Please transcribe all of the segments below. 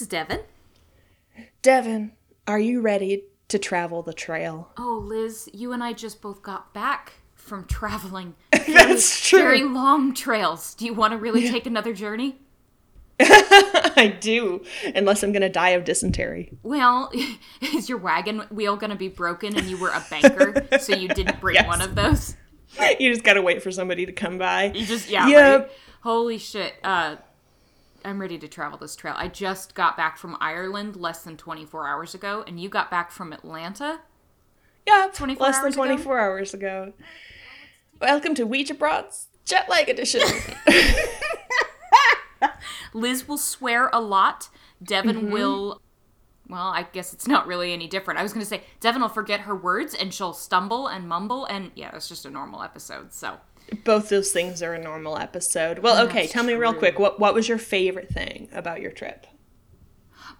This is Devon. Devon, are you ready to travel the trail? Oh, Liz, you and I just both got back from traveling That's true. very long trails. Do you want to really take another journey? I do, unless I'm going to die of dysentery. Well, is your wagon wheel going to be broken and you were a banker, so you didn't bring Yes. one of those? You just got to wait for somebody to come by. You just, yeah, Yep. right? Holy shit. Uh, I'm ready to travel this trail. I just got back from Ireland less than 24 hours ago, and you got back from Atlanta? Yeah, 24 less than hours ago? 24 hours ago. Welcome to Ouija Broads Jet Lag Edition. Liz will swear a lot. Devon Mm-hmm. will. Well, I guess it's not really any different. I was going to say Devon will forget her words and she'll stumble and mumble, and yeah, it's just a normal episode. So, Both those things are a normal episode. Well, okay, That's tell me real true. quick. What what was your favorite thing about your trip?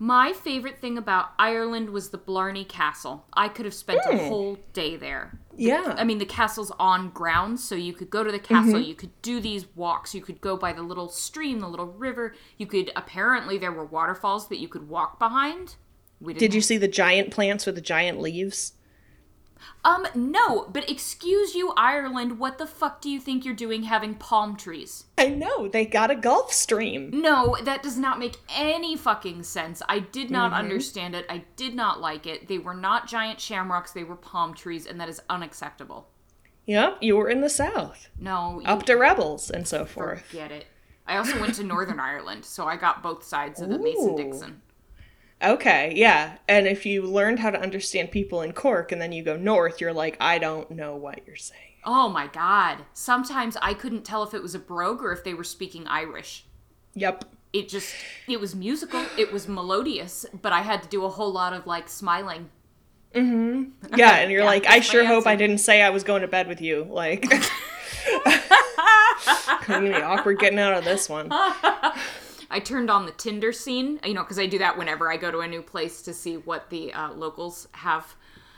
my favorite thing about Ireland was the Blarney Castle. I could have spent a whole day there. Yeah. I mean, the castle's on ground, so you could go to the castle, Mm-hmm. you could do these walks, you could go by the little stream, the little river. You could, apparently, there were waterfalls that you could walk behind. We didn't Did you see the giant plants with the giant leaves? Um, no, but excuse you, Ireland, what the fuck do you think you're doing having palm trees? I know, they got a Gulf Stream. No, that does not make any fucking sense. I did Mm-hmm. not understand it. I did not like it. They were not giant shamrocks, they were palm trees, and that is unacceptable. Yep, you were in the South. No, Up to rebels and so forth. forget it. I also went to Northern Ireland, so I got both sides of the Mason Dixon. Okay, yeah. And if you learned how to understand people in Cork and then you go north, you're like, I don't know what you're saying. Oh my god. Sometimes I couldn't tell if it was a brogue or if they were speaking Irish. Yep. it just it was musical it was melodious but i had to do a whole lot of like smiling Mm-hmm. Yeah, and you're Yeah, like, I sure hope I didn't say I was going to bed with you. Like, I'm gonna be awkward getting out of this one. I turned on the tinder scene you know because i do that whenever i go to a new place to see what the uh, locals have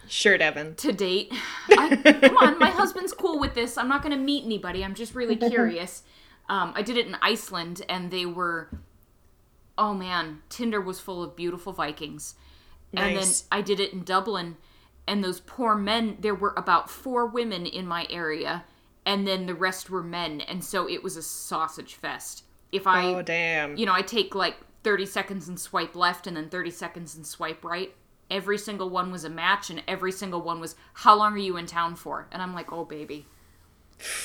Sure, Devon. to date. I, come on my husband's cool with this. I'm not going to meet anybody. I'm just really curious. Um, i did it in iceland and they were oh man tinder was full of beautiful vikings. And then i did it in dublin and those poor men there were about four women in my area and then the rest were men. And so it was a sausage fest if i Oh, damn. you know, I take like 30 seconds and swipe left and then 30 seconds and swipe right. Every single one was a match and every single one was, how long are you in town for? And I'm like, oh, baby.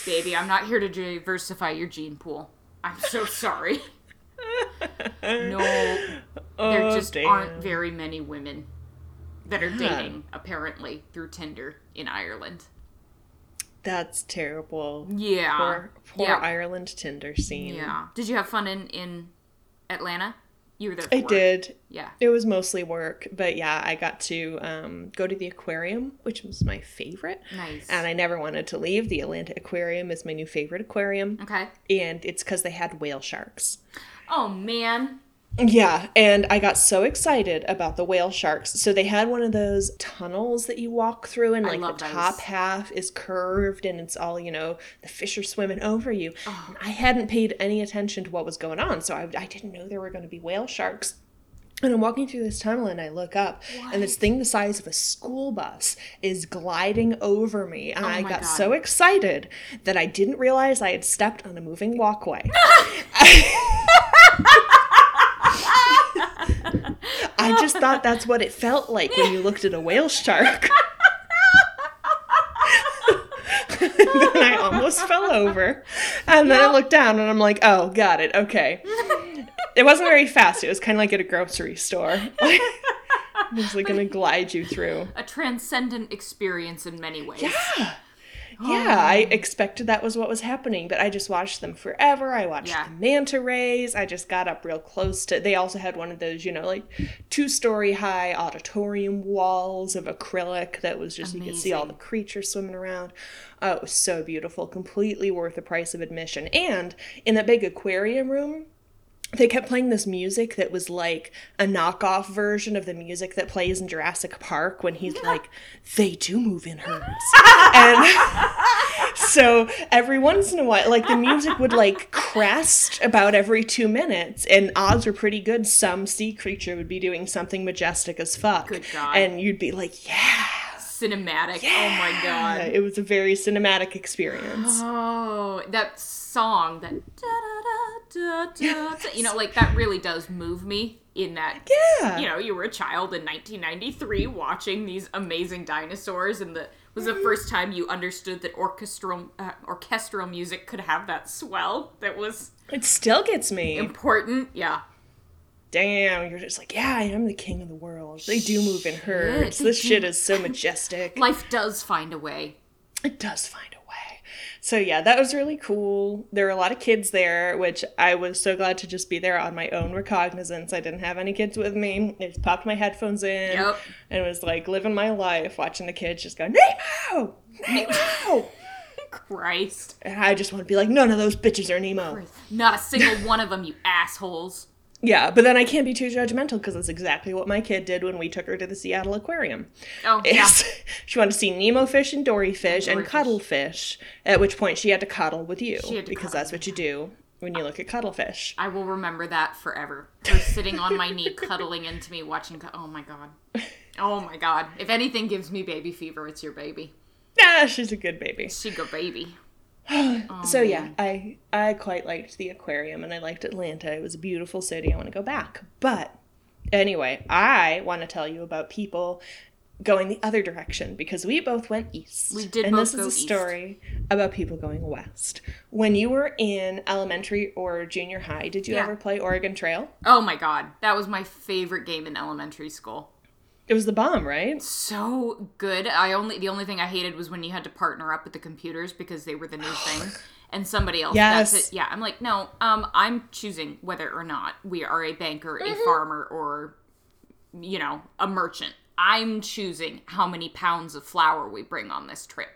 Baby, I'm not here to diversify your gene pool. I'm so sorry. no, oh, there Oh, just damn. aren't very many women that are dating, apparently, through Tinder in Ireland. That's terrible. Yeah. Poor, poor yeah. Ireland Tinder scene. Yeah. Did you have fun in, in Atlanta? You were there for I work. did. Yeah. It was mostly work, but yeah, I got to um, go to the aquarium, which was my favorite. Nice. And I never wanted to leave. The Atlanta Aquarium is my new favorite aquarium, Okay. and it's because they had whale sharks. Oh man. Yeah, and I got so excited about the whale sharks. So they had one of those tunnels that you walk through, and like the those. top half is curved, and it's all you know. The fish are swimming over you. Oh. And I hadn't paid any attention to what was going on, so I, I didn't know there were going to be whale sharks. And I'm walking through this tunnel, and I look up, and this thing the size of a school bus is gliding over me, and oh I Oh my got God. so excited that I didn't realize I had stepped on a moving walkway. I just thought that's what it felt like when you looked at a whale shark. then I almost fell over. And then I looked down and I'm like, oh, got it. Okay. It wasn't very fast. It was kind of like at a grocery store. it was like going to glide you through. A transcendent experience in many ways. Yeah, I oh. expected that was what was happening, but I just watched them forever. I watched Yeah. the manta rays. I just got up real close to. They also had one of those, you know, like two story high auditorium walls of acrylic that was just you could see all the creatures swimming around. Oh, it was so beautiful. Completely worth the price of admission. And in that big aquarium room, they kept playing this music that was like a knockoff version of the music that plays in Jurassic Park when he's like, they do move in herds. and so every once in a while, like the music would like crest about every two minutes, and odds were pretty good. Some sea creature would be doing something majestic as fuck. Good God. And you'd be like, yeah. Cinematic. Oh my god. It was a very cinematic experience. Oh, that song, that da, da, da, you know, like that really does move me. In that, Yeah. you know, you were a child in 1993 watching these amazing dinosaurs, and the was the first time you understood that orchestral uh, orchestral music could have that swell that was It still gets me. important. Yeah, Damn, you're just like, yeah, I am the king of the world. They do move in herds. they This do. shit is so majestic. life does find a way. It does find a way. So yeah, that was really cool. There were a lot of kids there, which I was so glad to just be there on my own recognizance. I didn't have any kids with me. I just popped my headphones in Yep. and was like living my life, watching the kids just go, Nemo! Nemo! Christ, and I just want to be like, none of those bitches are Nemo. not a single one of them, you assholes. Yeah, but then I can't be too judgmental because that's exactly what my kid did when we took her to the Seattle Aquarium. Oh yeah, she wanted to see Nemo fish and dory fish and fish. cuttlefish. At which point she had to cuddle with you She had to because cuddle. that's what you do when you look at cuttlefish. I will remember that forever. Her sitting on my knee, cuddling into me, watching. Oh my god. Oh my god. If anything gives me baby fever, it's your baby. Ah, she's a good baby. She's a good baby. so yeah, um, I I quite liked the aquarium and I liked Atlanta. It was a beautiful city. I want to go back. But anyway, I want to tell you about people going the other direction because we both went east. We did and this is a east. story about people going west. When you were in elementary or junior high, did you Yeah. ever play Oregon Trail? Oh my god. That was my favorite game in elementary school. It was the bomb, right? So good. I only the only thing I hated was when you had to partner up with the computers because they were the new thing. And somebody else. Yes. That's it. Yeah. I'm like, no. Um, I'm choosing whether or not we are a banker, a farmer, or you know, a merchant. I'm choosing how many pounds of flour we bring on this trip.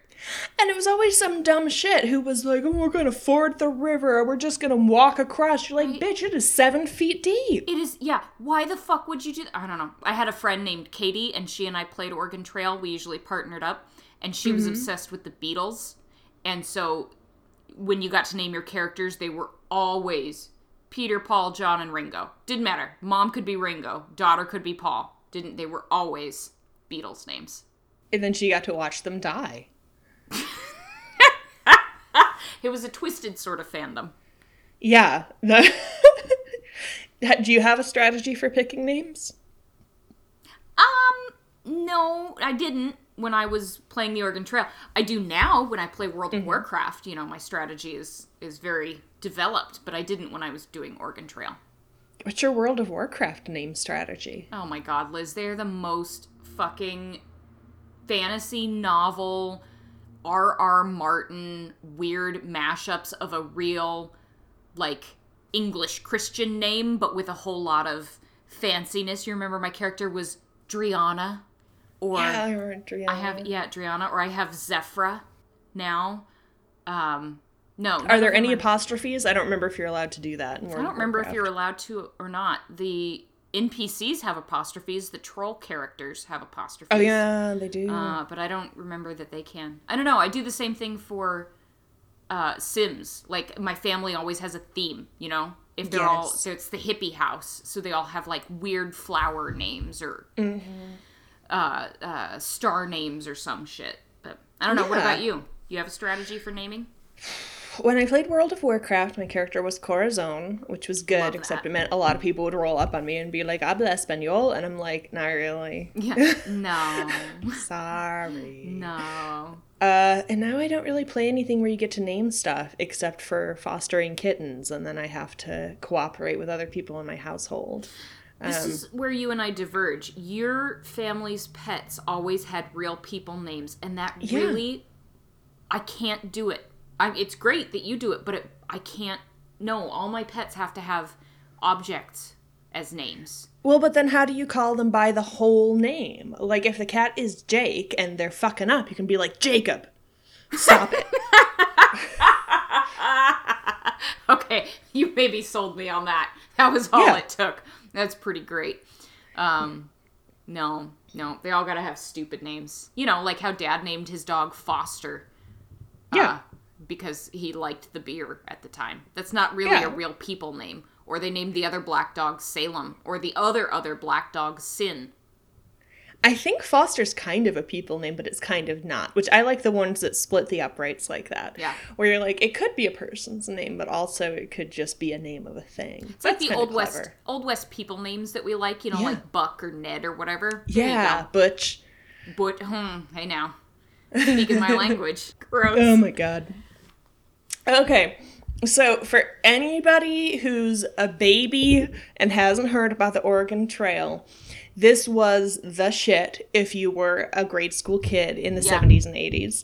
And it was always some dumb shit who was like, oh, we're going to ford the river or we're just going to walk across. You're like, bitch, it is seven feet deep. It is, yeah. Why the fuck would you do that? I don't know. I had a friend named Katie, and she and I played Oregon Trail. We usually partnered up, and she was mm-hmm. obsessed with the Beatles. And so when you got to name your characters, they were always Peter, Paul, John, and Ringo. Didn't matter. Mom could be Ringo, daughter could be Paul. Didn't they were always Beatles names. And then she got to watch them die. It was a twisted sort of fandom. Yeah. The- Do you have a strategy for picking names? Um, no, I didn't when I was playing the Oregon Trail. I do now when I play World of Warcraft. You know, my strategy is is very developed, but I didn't when I was doing Oregon Trail. What's your World of Warcraft name strategy? Oh my god, Liz, they're the most fucking fantasy novel R.R. Martin weird mashups of a real like English Christian name but with a whole lot of fanciness. You remember my character was Driana or yeah, I remember I have yeah, Driana, or I have Zephra now. Um, no. Are there any apostrophes? I don't remember if you're allowed to do that. I don't remember if you're allowed to or not. The NPCs have apostrophes. The troll characters have apostrophes. Oh yeah, they do. Uh, but I don't remember that they can. I don't know. I do the same thing for uh, Sims. Like my family always has a theme. You know, if they're all so it's the hippie house, so they all have like weird flower names or uh, uh, star names or some shit. But I don't know. What about you? You have a strategy for naming? When I played World of Warcraft, my character was Corazon, which was good, except it meant a lot of people would roll up on me and be like, "Habla español," and I'm like, "Not really. Yeah. no. Sorry." No. Uh, and now I don't really play anything where you get to name stuff except for fostering kittens, and then I have to cooperate with other people in my household. This is where you and I diverge. Your family's pets always had real people names, and that Yeah. really, I can't do it. I, it's great that you do it, but it, I can't. No, all my pets have to have objects as names. Well, but then how do you call them by the whole name? Like, if the cat is Jake and they're fucking up, you can be like, Jacob, stop it. Okay, you maybe sold me on that. That was all Yeah. it took. That's pretty great. Um, no, no, they all gotta have stupid names. You know, like how Dad named his dog Foster. Yeah. uh, because he liked the beer at the time. That's not really Yeah. a real people name. Or they named the other black dog Salem, or the other other black dog Sin. I think Foster's kind of a people name, but it's kind of not. Which I like the ones that split the uprights like that. Yeah. Where you're like, it could be a person's name, but also it could just be a name of a thing. It's like the old west old west people names that we like, you know, Yeah. like Buck or Ned or whatever. There Yeah, Butch. But hmm, hey now. Speaking my language. Gross. Oh my god. Okay. So for anybody who's a baby and hasn't heard about the Oregon Trail, this was the shit if you were a grade school kid in the Yeah. 70s and 80s.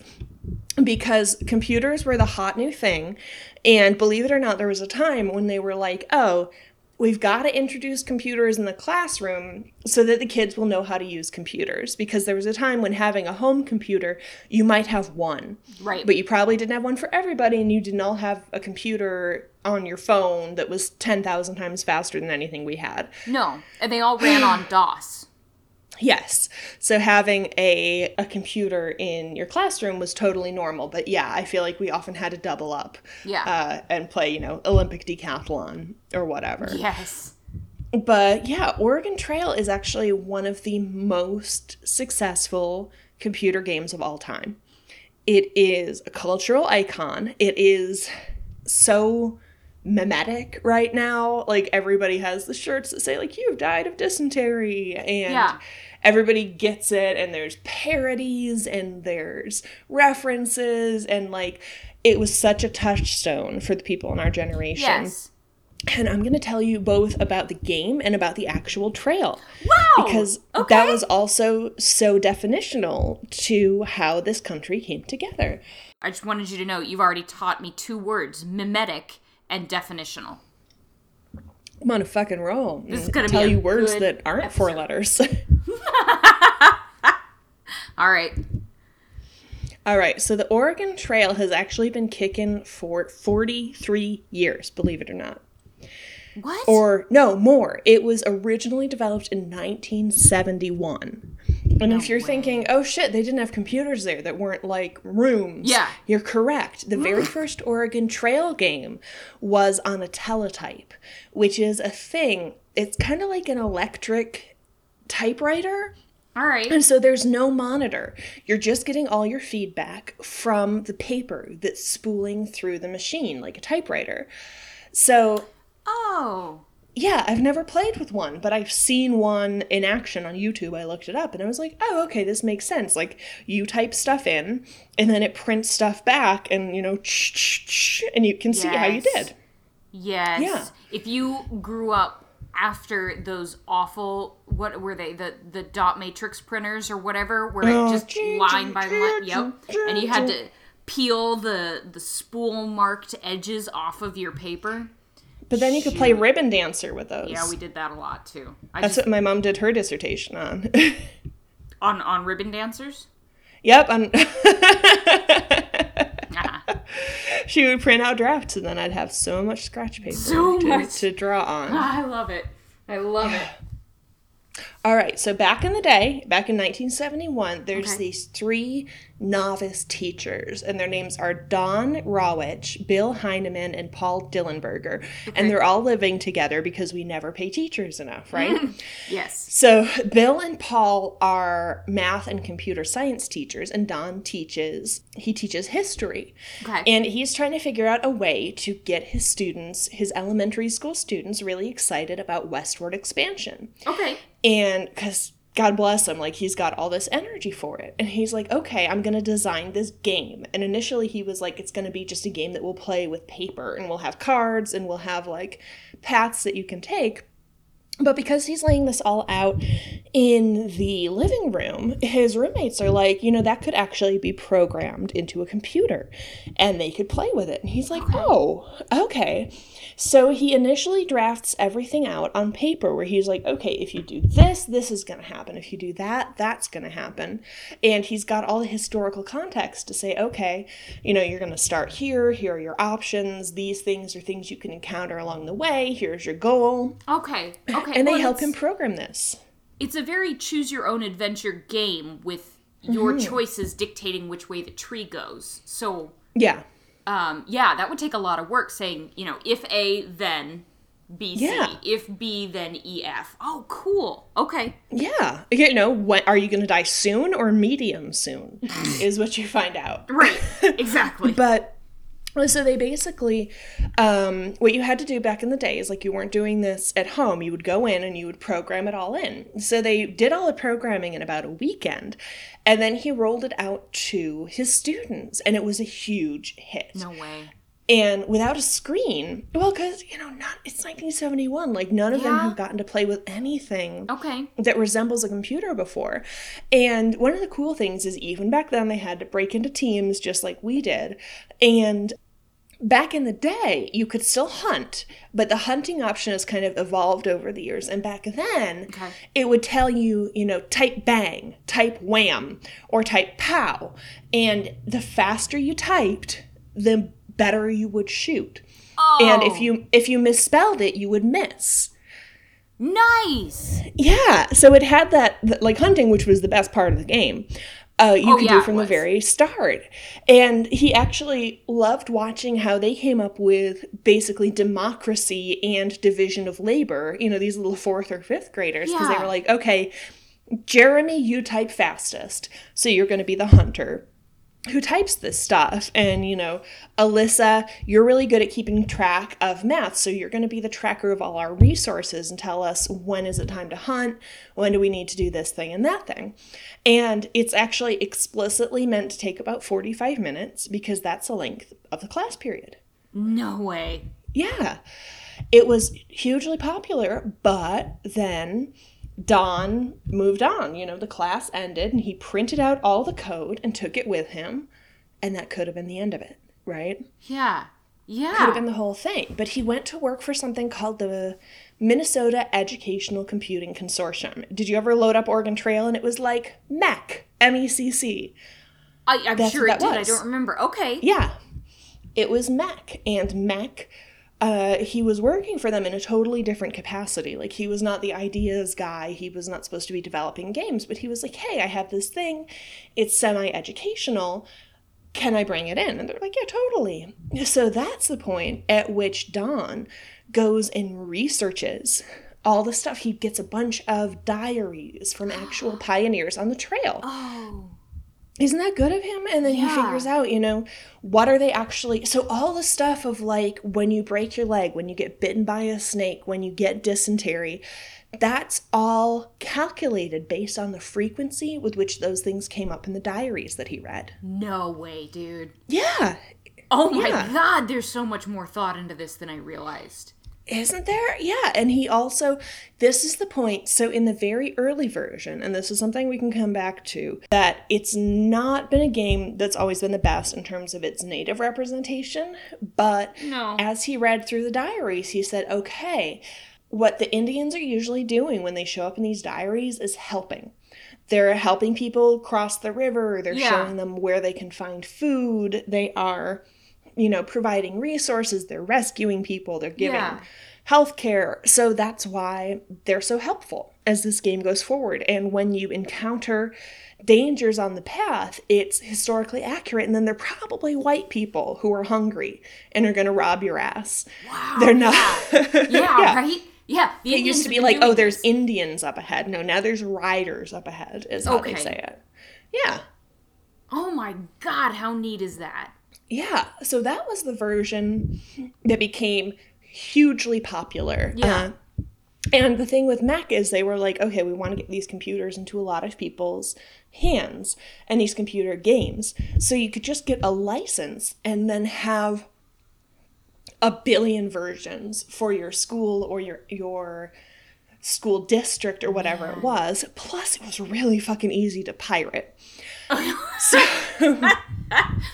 Because computers were the hot new thing. And believe it or not, there was a time when they were like, oh, we've got to introduce computers in the classroom so that the kids will know how to use computers. Because there was a time when having a home computer, you might have one. Right. But you probably didn't have one for everybody, and you didn't all have a computer on your phone that was 10,000 times faster than anything we had. no. And they all ran on DOS. Yes. So having a, a computer in your classroom was totally normal. But yeah, I feel like we often had to double up Yeah. uh, and play, you know, Olympic decathlon or whatever. yes. But yeah, Oregon Trail is actually one of the most successful computer games of all time. It is a cultural icon. It is so mimetic right now. Like everybody has the shirts that say like you've died of dysentery and Yeah. Everybody gets it and there's parodies and there's references and like it was such a touchstone for the people in our generation. Yes. And I'm going to tell you both about the game and about the actual trail. Wow. Because okay. that was also so definitional to how this country came together. I just wanted you to know you've already taught me two words mimetic and definitional. I'm on a fucking roll. This is gonna tell you words that aren't four letters. All right. All right, so the Oregon Trail has actually been kicking for 43 years, believe it or not. What? Or no, more. It was originally developed in 1971. And if you're way. thinking, oh shit, they didn't have computers there that weren't like rooms. Yeah. You're correct. The very hmm. first Oregon Trail game was on a teletype, which is a thing. It's kind of like an electric typewriter. All right. And so there's no monitor. You're just getting all your feedback from the paper that's spooling through the machine like a typewriter. So Oh. yeah, I've never played with one, but I've seen one in action on YouTube. I looked it up and I was like, oh, okay, this makes sense. Like, you type stuff in and then it prints stuff back and, you know, and you can see how you did. Yes. Yeah. If you grew up after those awful what were they the the dot matrix printers or whatever where Oh, it just line by line yep and you had to peel the the spool marked edges off of your paper But then you could play Ribbon Dancer with those. yeah we did that a lot too i That's just what my mom did her dissertation on. on on ribbon dancers yep. On Ah. she would print out drafts and then I'd have so much scratch paper So to, much. to draw on. i love it i love it All right, so back in the day, back in 1971, there's Okay. these three novice teachers, and their names are Don Rawitsch, Bill Heinemann, and Paul Dillenberger. And they're all living together because we never pay teachers enough, right? yes so, Bill and Paul are math and computer science teachers, and Don teaches, he teaches history. okay And he's trying to figure out a way to get his students, his elementary school students, really excited about westward expansion. okay And because God bless him, like he's got all this energy for it. And he's like, okay, I'm going to design this game. And initially he was like, it's going to be just a game that we'll play with paper and we'll have cards and we'll have like paths that you can take. But because he's laying this all out in the living room, his roommates are like, you know, that could actually be programmed into a computer and they could play with it. And he's like, oh, okay. So he initially drafts everything out on paper where he's like, okay, if you do this, this is going to happen. If you do that, that's going to happen. And he's got all the historical context to say, okay, you know, you're going to start here. Here are your options. These things are things you can encounter along the way. Here's your goal. Okay. Okay. And they well, help him program this. It's a very choose your own adventure game with your Mm-hmm. choices dictating which way the tree goes. So, Yeah. Um, yeah, that would take a lot of work saying, you know, if A, then B, C. Yeah. If B, then E, F. Oh, cool. Okay. Yeah. You know, what are you going to die soon or medium soon is what you find out. Right. Exactly. But so they basically, um, what you had to do back in the day is like you weren't doing this at home. You would go in and you would program it all in. So they did all the programming in about a weekend. And then he rolled it out to his students, and it was a huge hit. no way. and without a screen well because you know not it's 1971 like none of them have gotten to play with anything Okay. that resembles a computer before and one of the cool things is even back then they had to break into teams just like we did and back in the day you could still hunt but the hunting option has kind of evolved over the years. And back then Okay. it would tell you you know type bang type wham or type pow. And the faster you typed the better you would shoot. Oh, and if you oh. if you misspelled it you would miss. Nice. yeah so it had that like hunting which was the best part of the game uh, you Oh, could yeah, do from the very start. And he actually loved watching how they came up with basically democracy and division of labor you know these little fourth or fifth graders because they were like okay jeremy you type fastest so you're going to be the hunter who types this stuff. And you know alyssa you're really good at keeping track of math. So you're going to be the tracker of all our resources and tell us when is it time to hunt when do we need to do this thing and that thing. And it's actually explicitly meant to take about 45 minutes because that's the length of the class period. No way. yeah. It was hugely popular but then Don moved on. You know, the class ended and he printed out all the code and took it with him. And that could have been the end of it, right? Yeah. Yeah. Could have been the whole thing. But he went to work for something called the Minnesota Educational Computing Consortium. Did you ever load up Oregon Trail and it was like MECC, M E C C? I, I'm That's sure it did. I don't remember. Okay. Yeah. It was MECC. And MECC, uh, he was working for them in a totally different capacity. Like, he was not the ideas guy. He was not supposed to be developing games, but he was like, hey, I have this thing. It's semi educational. Can I bring it in? And they're like, yeah, totally. So that's the point at which Don goes and researches all the stuff. He gets a bunch of diaries from actual pioneers on the trail Oh. Isn't that good of him and then he figures out you know what are they actually so all the stuff of like when you break your leg when you get bitten by a snake when you get dysentery that's all calculated based on the frequency with which those things came up in the diaries that he read No way, dude. yeah Oh my Yeah. god, there's so much more thought into this than I realized. Isn't there? Yeah. And he also, this is the point. So, in the very early version, and this is something we can come back to, that it's not been a game that's always been the best in terms of its native representation. But No. as he read through the diaries, he said, okay, what the Indians are usually doing when they show up in these diaries is helping. They're helping people cross the river, they're Yeah. showing them where they can find food, they are you know, providing resources, they're rescuing people, they're giving Yeah. healthcare. So that's why they're so helpful as this game goes forward. And when you encounter dangers on the path, it's historically accurate. And then they're probably white people who are hungry and are going to rob your ass. Wow. They're not. Yeah, right? Yeah. The It used to be like, oh, there's Indians up ahead. No, now there's riders up ahead, is how they Okay. say it. Yeah. Oh my god, how neat is that? Yeah, so that was the version that became hugely popular. Yeah. Uh, and the thing with MECC is they were like, okay, we want to get these computers into a lot of people's hands and these computer games. So you could just get a license and then have a billion versions for your school or your your school district or whatever it was. Plus, it was really fucking easy to pirate. So,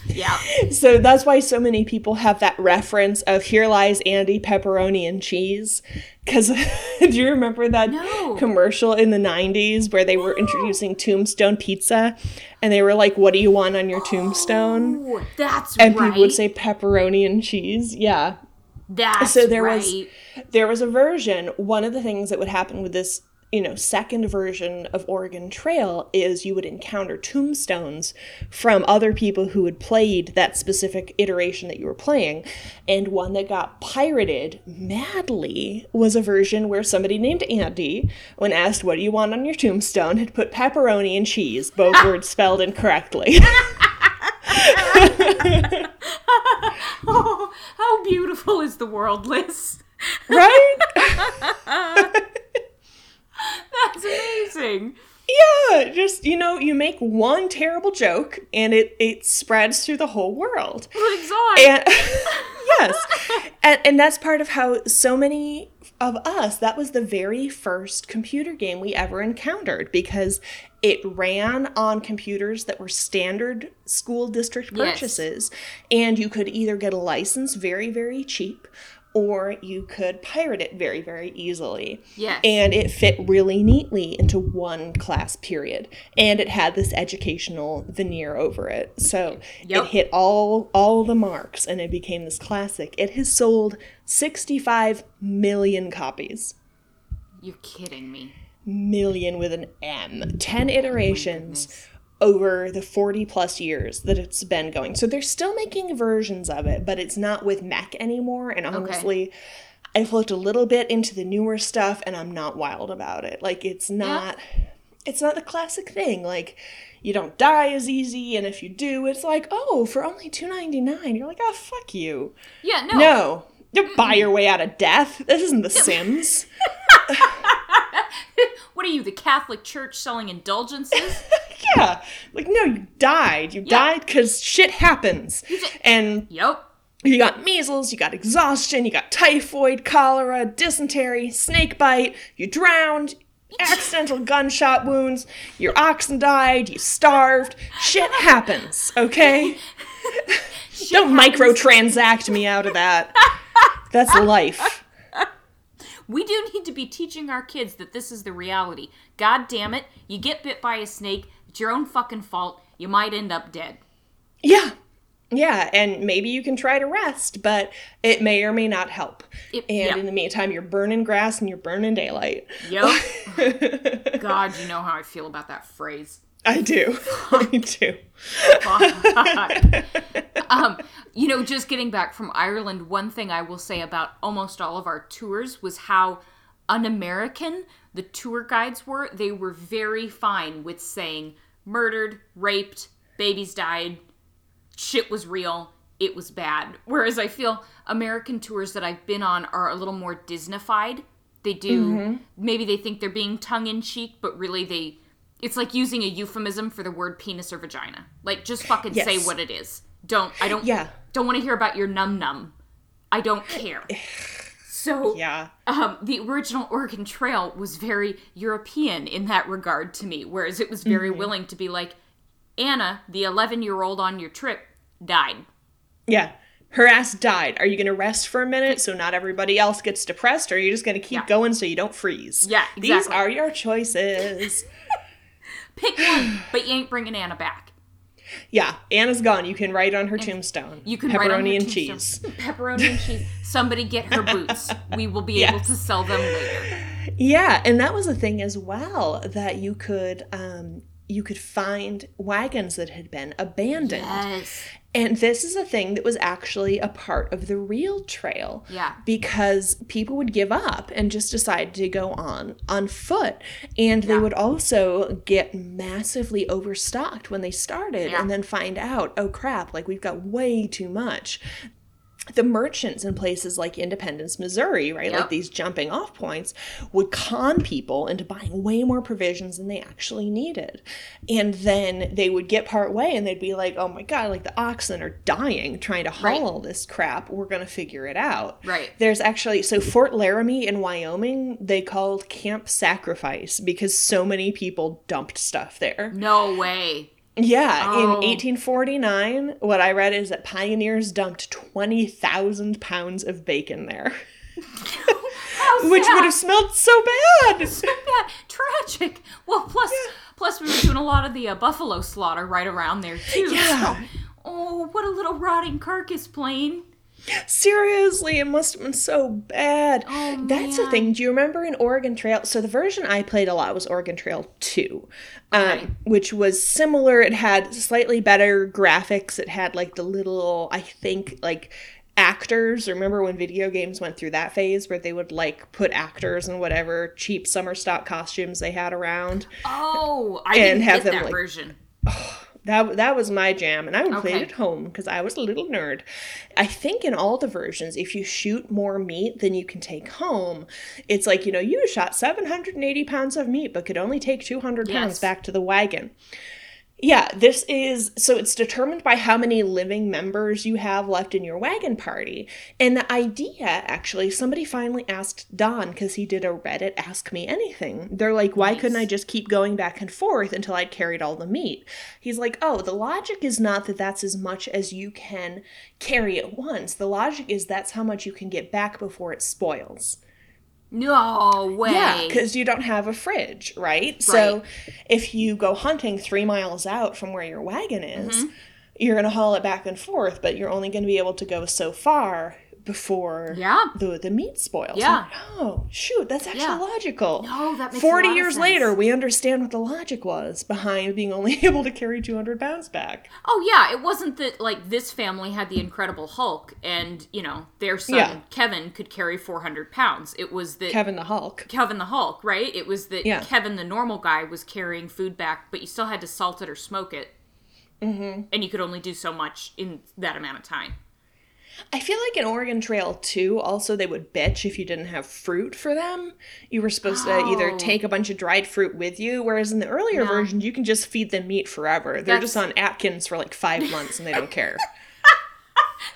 Yeah. so that's why so many people have that reference of here lies Andy pepperoni and cheese. Because do you remember that No. commercial in the 90s where they were introducing Tombstone Pizza and they were like, What do you want on your tombstone? Ooh, that's And right. people would say pepperoni and cheese. Yeah. that's so there right. was there was a version one of the things that would happen with this you know second version of oregon trail is you would encounter tombstones from other people who had played that specific iteration that you were playing. And one that got pirated madly was a version where somebody named andy when asked what do you want on your tombstone? had put pepperoni and cheese both words spelled incorrectly. Oh, how beautiful is the world, Liz? right That's amazing. Yeah, just you know, you make one terrible joke and it it spreads through the whole world. And yes. And and that's part of how so many of us that was the very first computer game we ever encountered because it ran on computers that were standard school district Yes. purchases and you could either get a license very very cheap or you could pirate it very very easily. Yes. and it fit really neatly into one class period. And it had this educational veneer over it. So Yep. it hit all all the marks and it became this classic. It has sold 65 million copies. You're kidding me. million with an m. 10 iterations over the 40 plus years that it's been going so they're still making versions of it but it's not with MECC anymore and honestly I've looked a little bit into the newer stuff and I'm not wild about it. Like it's not it's not the classic thing. Like you don't die as easy and if you do it's like, "Oh, for only 2.99." You're like, "Oh, fuck you." Yeah, no. No. You buy your way out of death. This isn't the Sims. What are you, the Catholic Church selling indulgences? yeah. Like no, you died. You Yeah. died cuz shit happens. And yep. You got measles, you got exhaustion, you got typhoid, cholera, dysentery, snake bite, you drowned, accidental gunshot wounds, your oxen died, you starved. Shit happens, okay? Don't microtransact me out of that. That's life. We do need to be teaching our kids that this is the reality. God damn it, you get bit by a snake, it's your own fucking fault. You might end up dead. Yeah. Yeah, and maybe you can try to rest, but it may or may not help. It- and yeah. in the meantime, you're burning grass and you're burning daylight. Yep. God, you know how I feel about that phrase. I do. I do. um, you know, just getting back from Ireland, one thing I will say about almost all of our tours was how un American the tour guides were. They were very fine with saying murdered, raped, babies died, shit was real, it was bad. Whereas I feel American tours that I've been on are a little more Disneyfied. They do, maybe they think they're being tongue in cheek, but really they. It's like using a euphemism for the word penis or vagina. Like, just fucking say what it is. Don't I don't Yeah. don't want to hear about your num num. I don't care. So Yeah. um, the original Oregon Trail was very European in that regard to me, whereas it was very willing to be like, Anna, the 11 year old on your trip, died. Yeah. Her ass died. Are you going to rest for a minute so not everybody else gets depressed, or are you just going to keep Yeah. going so you don't freeze? Yeah, exactly. These are your choices. Pick one, but you ain't bringing Anna back. yeah, Anna's gone. You can write on her tombstone. You can pepperoni write on her and tombstone, cheese. Pepperoni and cheese. Somebody get her boots. We will be able to sell them later. Yeah, and that was a thing as well that you could um you could find wagons that had been abandoned. Yes. And this is a thing that was actually a part of the real trail. Yeah. Because people would give up and just decide to go on on foot. And they would also get massively overstocked when they started Yeah. and then find out, oh crap, like we've got way too much. The merchants in places like Independence, Missouri, right, Yep. like these jumping off points, would con people into buying way more provisions than they actually needed. And then they would get part way and they'd be like, oh my God, like the oxen are dying trying to haul Right. all this crap. We're going to figure it out. Right. There's actually, so Fort Laramie in Wyoming, they called Camp Sacrifice because so many people dumped stuff there. No way. Yeah, in Oh. 1849, what I read is that pioneers dumped 20,000 pounds of bacon there, which would have smelled so bad. so bad. Tragic. Well, plus, plus we were doing a lot of the uh, buffalo slaughter right around there too. Yeah. So, oh, what a little rotting carcass plain. Seriously, it must have been so bad. Oh, That's the thing. Do you remember in Oregon Trail? So the version I played a lot was Oregon Trail 2, Okay. um, which was similar. It had slightly better graphics. It had like the little, I think, like actors. Remember when video games went through that phase where they would like put actors in whatever cheap summer stock costumes they had around? Oh, I And didn't have them, that like- version. That that was my jam, and I would play it at home because I was a little nerd. I think in all the versions, if you shoot more meat than you can take home, it's like you know you shot seven hundred and eighty pounds of meat, but could only take two hundred pounds back to the wagon. Yeah, this is so it's determined by how many living members you have left in your wagon party. And the idea, actually, somebody finally asked Don because he did a Reddit Ask Me Anything. They're like, why couldn't I just keep going back and forth until I'd carried all the meat? He's like, oh, the logic is not that that's as much as you can carry at once. The logic is that's how much you can get back before it spoils. No way. Yeah, because you don't have a fridge, right? So if you go hunting three miles out from where your wagon is, Mm-hmm. you're going to haul it back and forth, but you're only going to be able to go so far before Yeah. the, the meat spoils. Yeah. Oh, shoot, that's actually Yeah. logical. No, that makes a 40 lot of years later, we understand what the logic was behind being only able to carry 200 pounds back. Oh yeah, it wasn't that like this family had the Incredible Hulk and you know their son Yeah. Kevin could carry 400 pounds. It was that Kevin the Hulk. Kevin the Hulk, right? It was that Yeah. Kevin the normal guy was carrying food back, but you still had to salt it or smoke it, mm-hmm. and you could only do so much in that amount of time. I feel like in Oregon Trail too, also they would bitch if you didn't have fruit for them. You were supposed to either Oh. take a bunch of dried fruit with you, whereas in the earlier version, you can just feed them meat forever. They're just on Atkins for like five months and they don't care.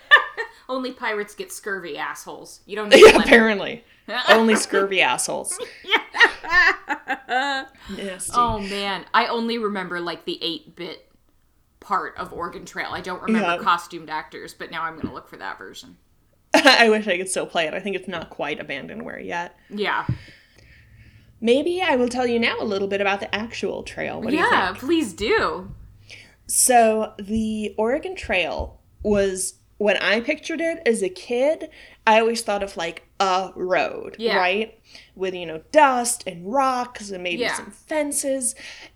Only pirates get scurvy, assholes. You don't need yeah, apparently. Only scurvy assholes. Nasty. Oh man, I only remember like the 8-bit part of Oregon Trail. I don't remember Yeah. costumed actors, but now I'm going to look for that version. I wish I could still play it. I think it's not quite abandonware yet. Yeah. Maybe I will tell you now a little bit about the actual trail. What do yeah, think? please do. So the Oregon Trail was when I pictured it as a kid, I always thought of like a road, Yeah. right? With you know dust and rocks and maybe Yeah. some fences.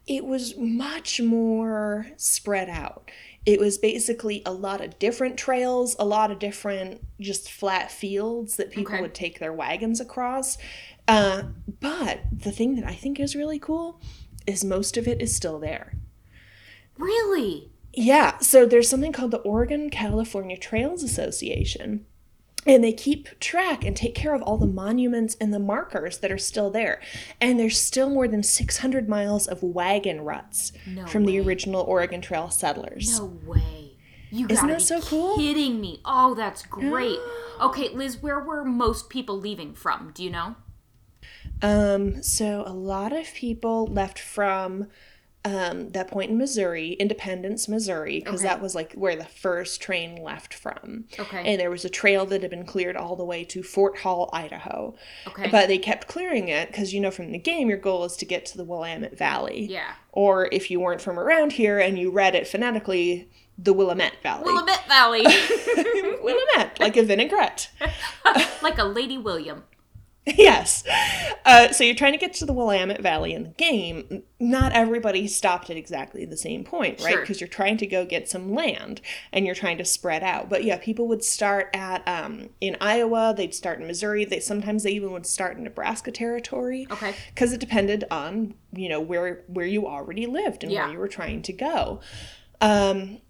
It was much more spread out. It was basically a lot of different trails, a lot of different just flat fields that people Okay. would take their wagons across. Uh, but the thing that I think is really cool is most of it is still there. Really? Yeah, so there's something called the Oregon California Trails Association. And they keep track and take care of all the monuments and the markers that are still there. And there's still more than 600 miles of wagon ruts No from the original Oregon Trail settlers. No way. You Isn't that so cool? kidding me. Oh, that's great. Okay, Liz, where were most people leaving from? Do you know? Um, so a lot of people left from um, that point in Missouri, Independence, Missouri, because Okay. that was like where the first train left from. Okay. And there was a trail that had been cleared all the way to Fort Hall, Idaho. Okay. But they kept clearing it because you know from the game your goal is to get to the Willamette Valley. yeah. Or if you weren't from around here and you read it phonetically, the Willamette Valley. Willamette Valley. Willamette, like a vinaigrette. like a Lady William. yes. Uh, so you're trying to get to the Willamette Valley in the game. Not everybody stopped at exactly the same point, right? Sure. Because you're trying to go get some land and you're trying to spread out. But yeah, people would start at um, in Iowa. They'd start in Missouri. They sometimes they even would start in Nebraska territory. Okay. Because it depended on you know where where you already lived and Yeah. where you were trying to go. Um,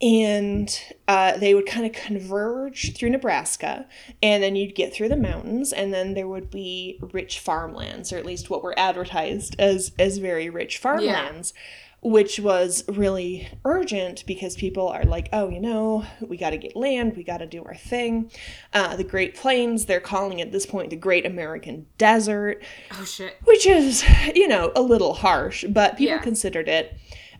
and uh, they would kind of converge through Nebraska, and then you'd get through the mountains, and then there would be rich farmlands, or at least what were advertised as as very rich farmlands. Which was really urgent because people are like, oh, you know, we got to get land, we got to do our thing. Uh, the Great Plains, they're calling at this point the Great American Desert, Oh shit. which is, you know, a little harsh, but people Yeah. considered it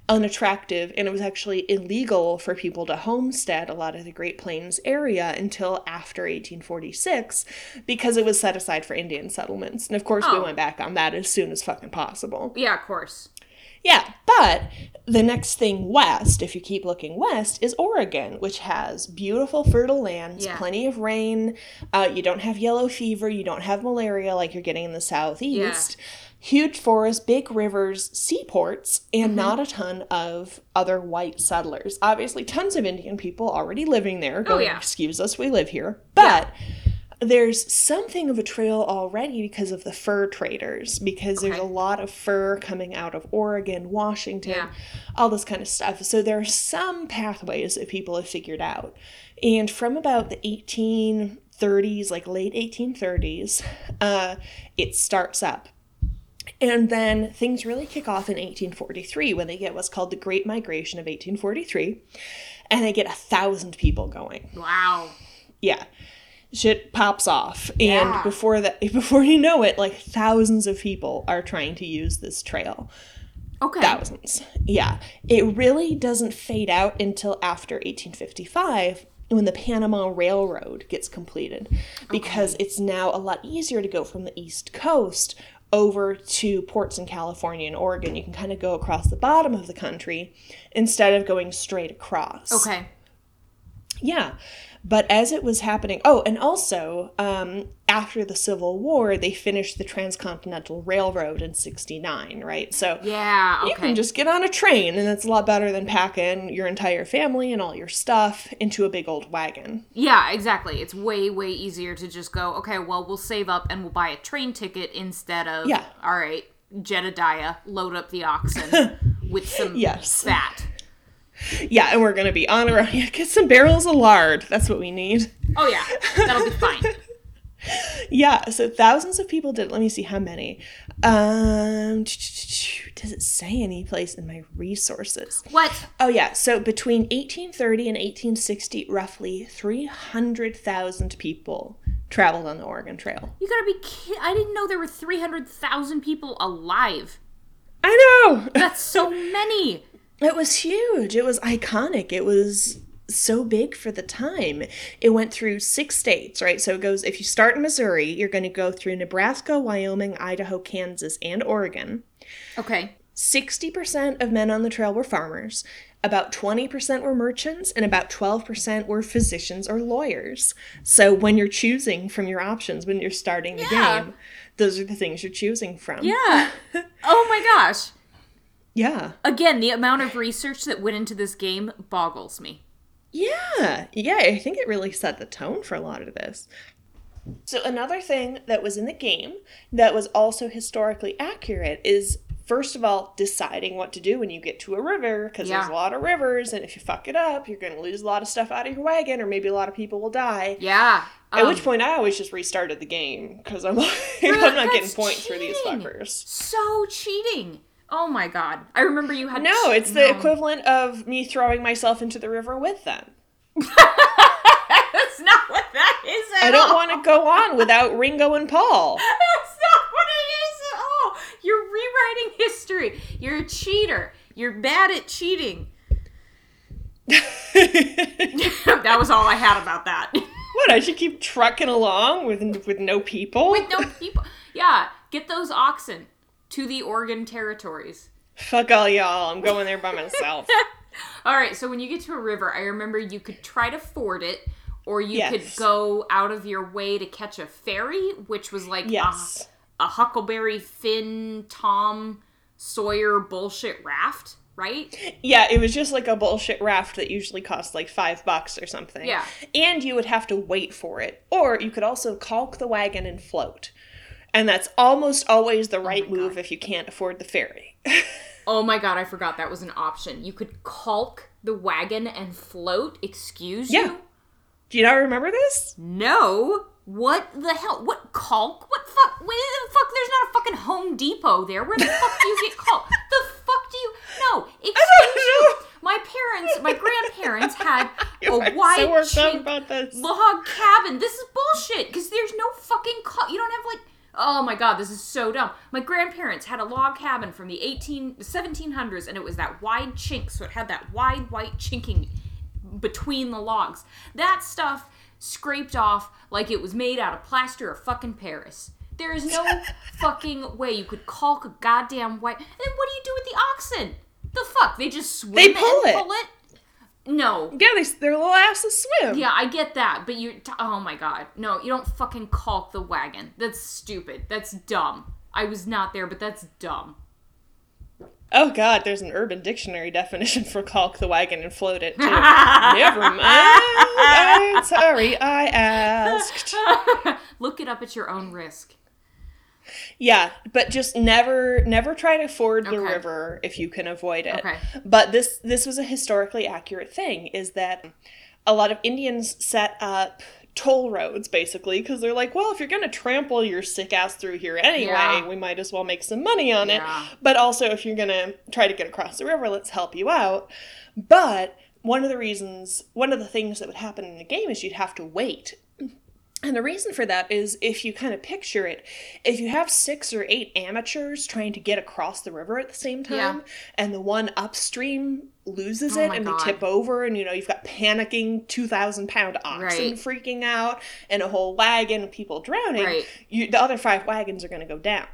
unattractive and it was actually illegal for people to homestead a lot of the Great Plains area until after 1846 because it was set aside for Indian settlements. And of course, we Oh. went back on that as soon as fucking possible. Yeah, of course. Yeah, but the next thing west, if you keep looking west, is Oregon, which has beautiful, fertile lands, Yeah. plenty of rain. Uh, you don't have yellow fever, you don't have malaria like you're getting in the southeast. Huge forests, big rivers, seaports, Mm-hmm. and not a ton of other white settlers. Obviously, tons of Indian people already living there. Going, Oh, yeah. excuse us, we live here. But there's something of a trail already because of the fur traders because there's a lot of fur coming out of Oregon, Washington, Yeah. all this kind of stuff. So there are some pathways that people have figured out. And from about the 1830s, like late 1830s, uh, it starts up. And then things really kick off in 1843 when they get what's called the Great Migration of 1843. And they get a thousand people going Wow. yeah shit pops off Yeah. and before that before you know it like thousands of people are trying to use this trail Okay. thousands yeah it really doesn't fade out until after 1855 when the Panama Railroad gets completed because it's now a lot easier to go from the East Coast over to ports in California and Oregon. You can kind of go across the bottom of the country instead of going straight across. Okay. Yeah. But as it was happening, oh, and also um, after the Civil War, they finished the Transcontinental Railroad in '69, right? So Yeah. you can just get on a train, and that's a lot better than packing your entire family and all your stuff into a big old wagon. Yeah, exactly. It's way, way easier to just go, okay, well, we'll save up and we'll buy a train ticket instead of, Yeah. all right, Jedediah, load up the oxen with some Yes. fat. Yeah, and we're gonna be on around. Yeah, get some barrels of lard. That's what we need. Oh, yeah, that'll be fine. Yeah, so thousands of people did. Let me see how many. Um, does it say any place in my resources? What? Oh yeah, so between 1830 and 1860, roughly 300,000 people traveled on the Oregon Trail. You gotta be kidding. I didn't know there were 300,000 people alive. I know. That's so many. It was huge. It was iconic. It was so big for the time. It went through six states, right? So it goes if you start in Missouri, you're going to go through Nebraska, Wyoming, Idaho, Kansas, and Oregon. Okay. 60% of men on the trail were farmers, about 20% were merchants, and about 12% were physicians or lawyers. So when you're choosing from your options when you're starting the Yeah. game, those are the things you're choosing from. Yeah. oh my gosh. Yeah. Again, the amount of research that went into this game boggles me. Yeah. Yeah, I think it really set the tone for a lot of this. So another thing that was in the game that was also historically accurate is first of all deciding what to do when you get to a river because there's a lot of rivers and if you fuck it up you're going to lose a lot of stuff out of your wagon or maybe a lot of people will die. Yeah. At Um, which point I always just restarted the game because I'm like I'm not getting points for these fuckers. so cheating. Oh my god. I remember you had No, it's the no. equivalent of me throwing myself into the river with them. That's not what that is at I don't all. want to go on without Ringo and Paul. That's not what it is at all. You're rewriting history. You're a cheater. You're bad at cheating. that was all I had about that. What? I should keep trucking along with with no people? With no people. Yeah, get those oxen to the Oregon territories. Fuck all y'all. I'm going there by myself. All right, so when you get to a river, I remember you could try to ford it, or you could go out of your way to catch a ferry, which was like Yes. a, a Huckleberry Finn Tom Sawyer bullshit raft, right? Yeah, it was just like a bullshit raft that usually cost like five bucks or something. Yeah. And you would have to wait for it. Or you could also caulk the wagon and float. And that's almost always the oh right Oh move if you can't afford the ferry. Oh my god, I forgot that was an option. You could caulk the wagon and float. Excuse Yeah. you? Do you not remember this? No. What the hell? What caulk? What fuck? Where the fuck? There's not a fucking Home Depot there. Where the fuck do you get caulk? The fuck do you? No. Excuse you. My parents, my grandparents had a wide so worked up chink about this. log cabin. This is bullshit because there's no fucking caulk. You don't have like. Oh my god, this is so dumb. My grandparents had a log cabin from the 18 1700s and it was that wide chink, so it had that wide white chinking between the logs. That stuff scraped off like it was made out of plaster of fucking Paris. There is no fucking way you could caulk a goddamn white. And what do you do with the oxen? The fuck? They just swim They pull and it. pull it? No. Yeah, they, their little asses swim. Yeah, I get that, but you. T- oh my god, no! You don't fucking caulk the wagon. That's stupid. That's dumb. I was not there, but that's dumb. Oh god, there's an Urban Dictionary definition for caulk the wagon and float it too. Never mind. I'm sorry, I asked. Look it up at your own risk. Yeah, but just never never try to ford the Okay. river if you can avoid it. Okay. But this this was a historically accurate thing is that a lot of Indians set up toll roads basically because they're like, well, if you're going to trample your sick ass through here anyway, Yeah. we might as well make some money on Yeah. it. But also if you're going to try to get across the river, let's help you out. But one of the reasons, one of the things that would happen in the game is you'd have to wait and the reason for that is if you kind of picture it, if you have six or eight amateurs trying to get across the river at the same time, Yeah. and the one upstream loses Oh it and God. they tip over, and you know, you've got panicking 2,000 pound oxen Right. freaking out, and a whole wagon of people drowning, Right. you, the other five wagons are going to go down.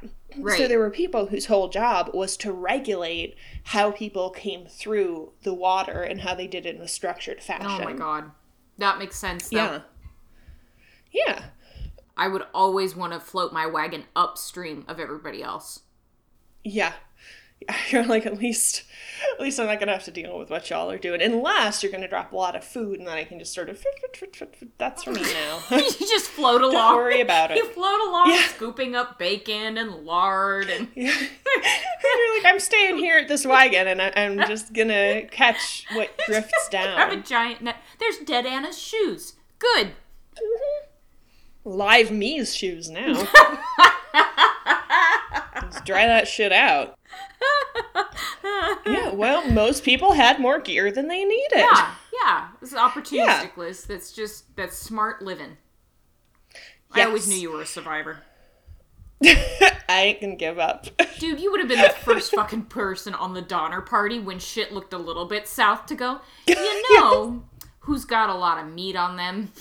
So there were people whose whole job was to regulate how people came through the water and how they did it in a structured fashion. Oh my god, that makes sense. Though. Yeah. Yeah. I would always want to float my wagon upstream of everybody else. Yeah. You're like at least at least I'm not gonna have to deal with what y'all are doing. Unless you're gonna drop a lot of food and then I can just sort of that's for me now. you just float along. Don't worry about it. You float along, Yeah. scooping up bacon and lard and. Yeah. You're like, I'm staying here at this wagon and I, I'm just gonna catch what drifts down. I have a giant net. There's Dead Anna's shoes. Good. Mm-hmm. Live me's shoes now. Let's dry that shit out. Yeah, well, most people had more gear than they needed. Yeah, yeah. This is opportunistic, Liz. That's just that's smart living. I always knew you were a survivor. I ain't gonna give up. Dude, you would have been the first fucking person on the Donner Party when shit looked a little bit south to go. You know who's got a lot of meat on them?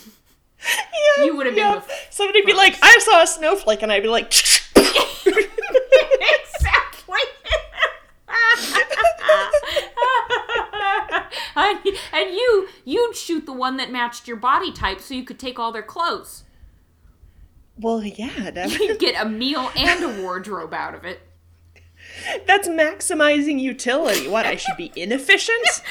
Yeah, You would've been yeah. the f- Somebody'd be like, I saw a snowflake, and I'd be like, exactly. and, and you you'd shoot the one that matched your body type so you could take all their clothes. well, yeah, that- You'd get a meal and a wardrobe out of it. That's maximizing utility. What, I should be inefficient?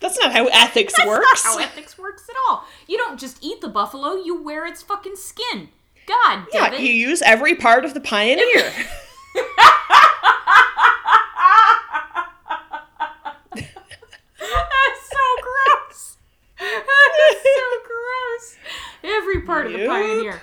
That's not how ethics works. That's not how ethics works at all. You don't just eat the buffalo, you wear its fucking skin. God yeah, damn it. Yeah, you use every part of the pioneer. That's so gross. That's so gross. Every part of the pioneer.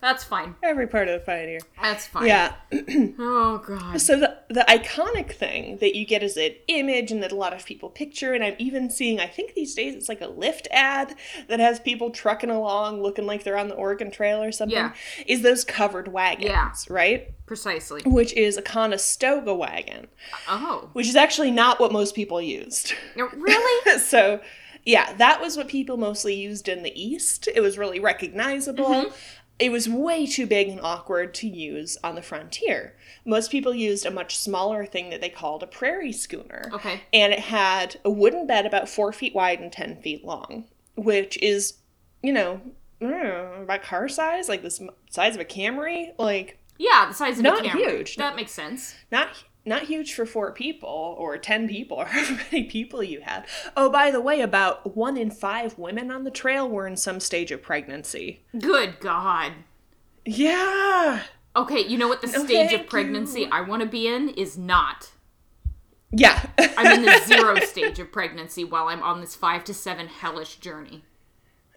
That's fine. every part of the pioneer. That's fine. Yeah. Oh god. So the the iconic thing that you get is an image and that a lot of people picture, and I'm even seeing, I think these days it's like a Lyft ad that has people trucking along looking like they're on the Oregon Trail or something, Yeah. is those covered wagons, Yeah. right? Precisely. Which is a Conestoga wagon, Oh. which is actually not what most people used. No, Really? so yeah that was what people mostly used in the east it was really recognizable Mm-hmm. It was way too big and awkward to use on the frontier most people used a much smaller thing that they called a prairie schooner Okay. and it had a wooden bed about four feet wide and ten feet long which is you know know, about car size like the size of a camry like Yeah, the size of Not a camera. huge. That makes sense. not not huge for four people or ten people or however many people you had. Oh, by the way, about one in five women on the trail were in some stage of pregnancy. Good God. Yeah. Okay, you know what the No, stage of pregnancy you. I want to be in is not. Yeah. I'm in the zero stage of pregnancy while I'm on this five to seven hellish journey.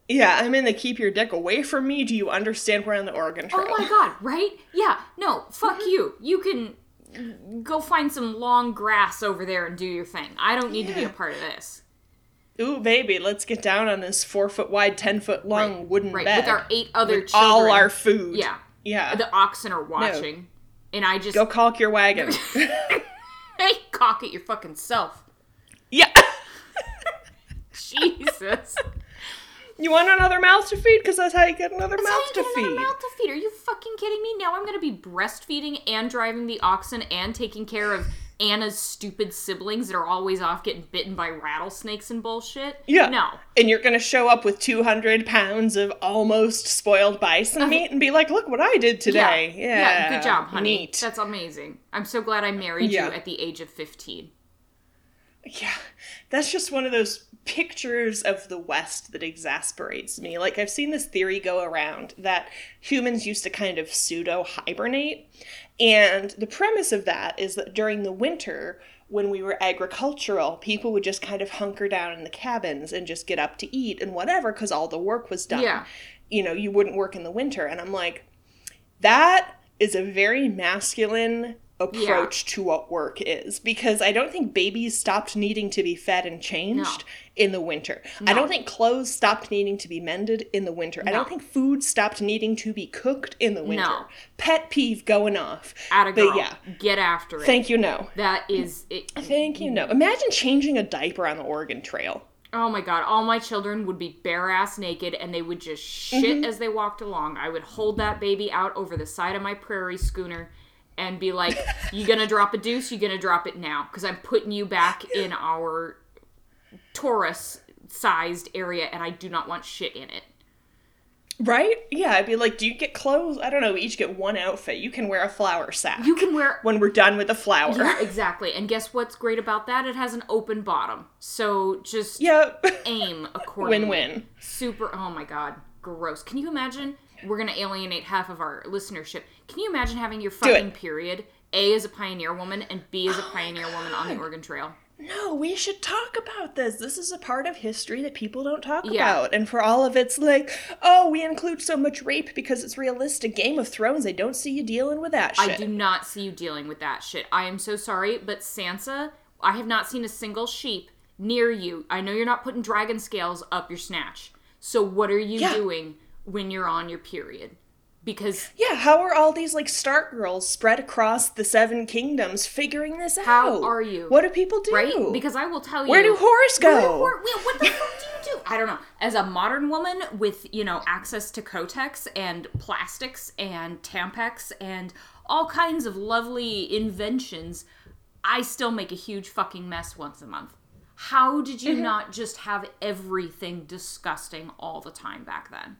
yeah, I'm in the keep your dick away from me. Do you understand we're on the Oregon oh Trail? Oh my god, right? Yeah, no, fuck you. You can go find some long grass over there and do your thing. I don't need to be a part of this. Ooh, baby, let's get down on this four foot wide, ten foot long Right, wodden right, bed with our eight other with all our food. Yeah. yeah. The oxen are watching. And I just Go caulk your wagon. hey, cock it your fucking self. yeah. Jesus. You want another mouth to feed? Because that's how you get another That's mouth you to feed. another mouth to feed. Are you fucking kidding me? Now I'm gonna be breastfeeding and driving the oxen and taking care of Anna's stupid siblings that are always off getting bitten by rattlesnakes and bullshit. Yeah. No. And you're gonna show up with 200 pounds of almost spoiled bison meat and be like, "Look what I did today." Yeah. Yeah, good job, honey. Neat. That's amazing. I'm so glad I married Yeah. you at the age of 15. Yeah, that's just one of those pictures of the West that exasperates me. Like, I've seen this theory go around that humans used to kind of pseudo hibernate. And the premise of that is that during the winter, when we were agricultural, people would just kind of hunker down in the cabins and just get up to eat and whatever because all the work was done. Yeah. You know, you wouldn't work in the winter. And I'm like, that is a very masculine approach to what work is because I don't think babies stopped needing to be fed and changed No. in the winter. I don't think clothes stopped needing to be mended in the winter. I don't think food stopped needing to be cooked in the winter. No. Pet peeve going off. At a But girl. yeah, Get after it. thank you, no. that is it. Thank you, no. Imagine changing a diaper on the Oregon Trail. Oh my god, all my children would be bare ass naked and they would just shit Mm-hmm. as they walked along. I would hold that baby out over the side of my prairie schooner and be like, You gonna drop a deuce? You gonna drop it now? Because I'm putting you back in our Taurus sized area and I do not want shit in it. Right? Yeah, I'd be like, do you get clothes? I don't know. We each get one outfit. You can wear a flour sack You can wear. when we're done with the flour. Yeah, exactly. And guess what's great about that? It has an open bottom. So just Yep. aim accordingly. Win-win. Super. Oh my god, gross. Can you imagine? We're gonna alienate half of our listenership. Can you imagine having your fucking period? A as a pioneer woman and B as a oh pioneer woman on the Oregon Trail. No, we should talk about this. This is a part of history that people don't talk Yeah. about. And for all of it's like, oh, we include so much rape because it's realistic. Game of Thrones, I don't see you dealing with that shit. I do not see you dealing with that shit. I am so sorry, but Sansa, I have not seen a single sheep near you. I know you're not putting dragon scales up your snatch. So what are you Yeah. doing when you're on your period? Because Yeah, how are all these like Stark girls spread across the Seven Kingdoms figuring this out? How are you? What do people do? right? Because I will tell you Where do whores Where do go? whore- what the fuck do you do? I don't know. As a modern woman with, you know, access to Kotex and plastics and Tampax and all kinds of lovely inventions, I still make a huge fucking mess once a month. How did you mm-hmm. not just have everything disgusting all the time back then?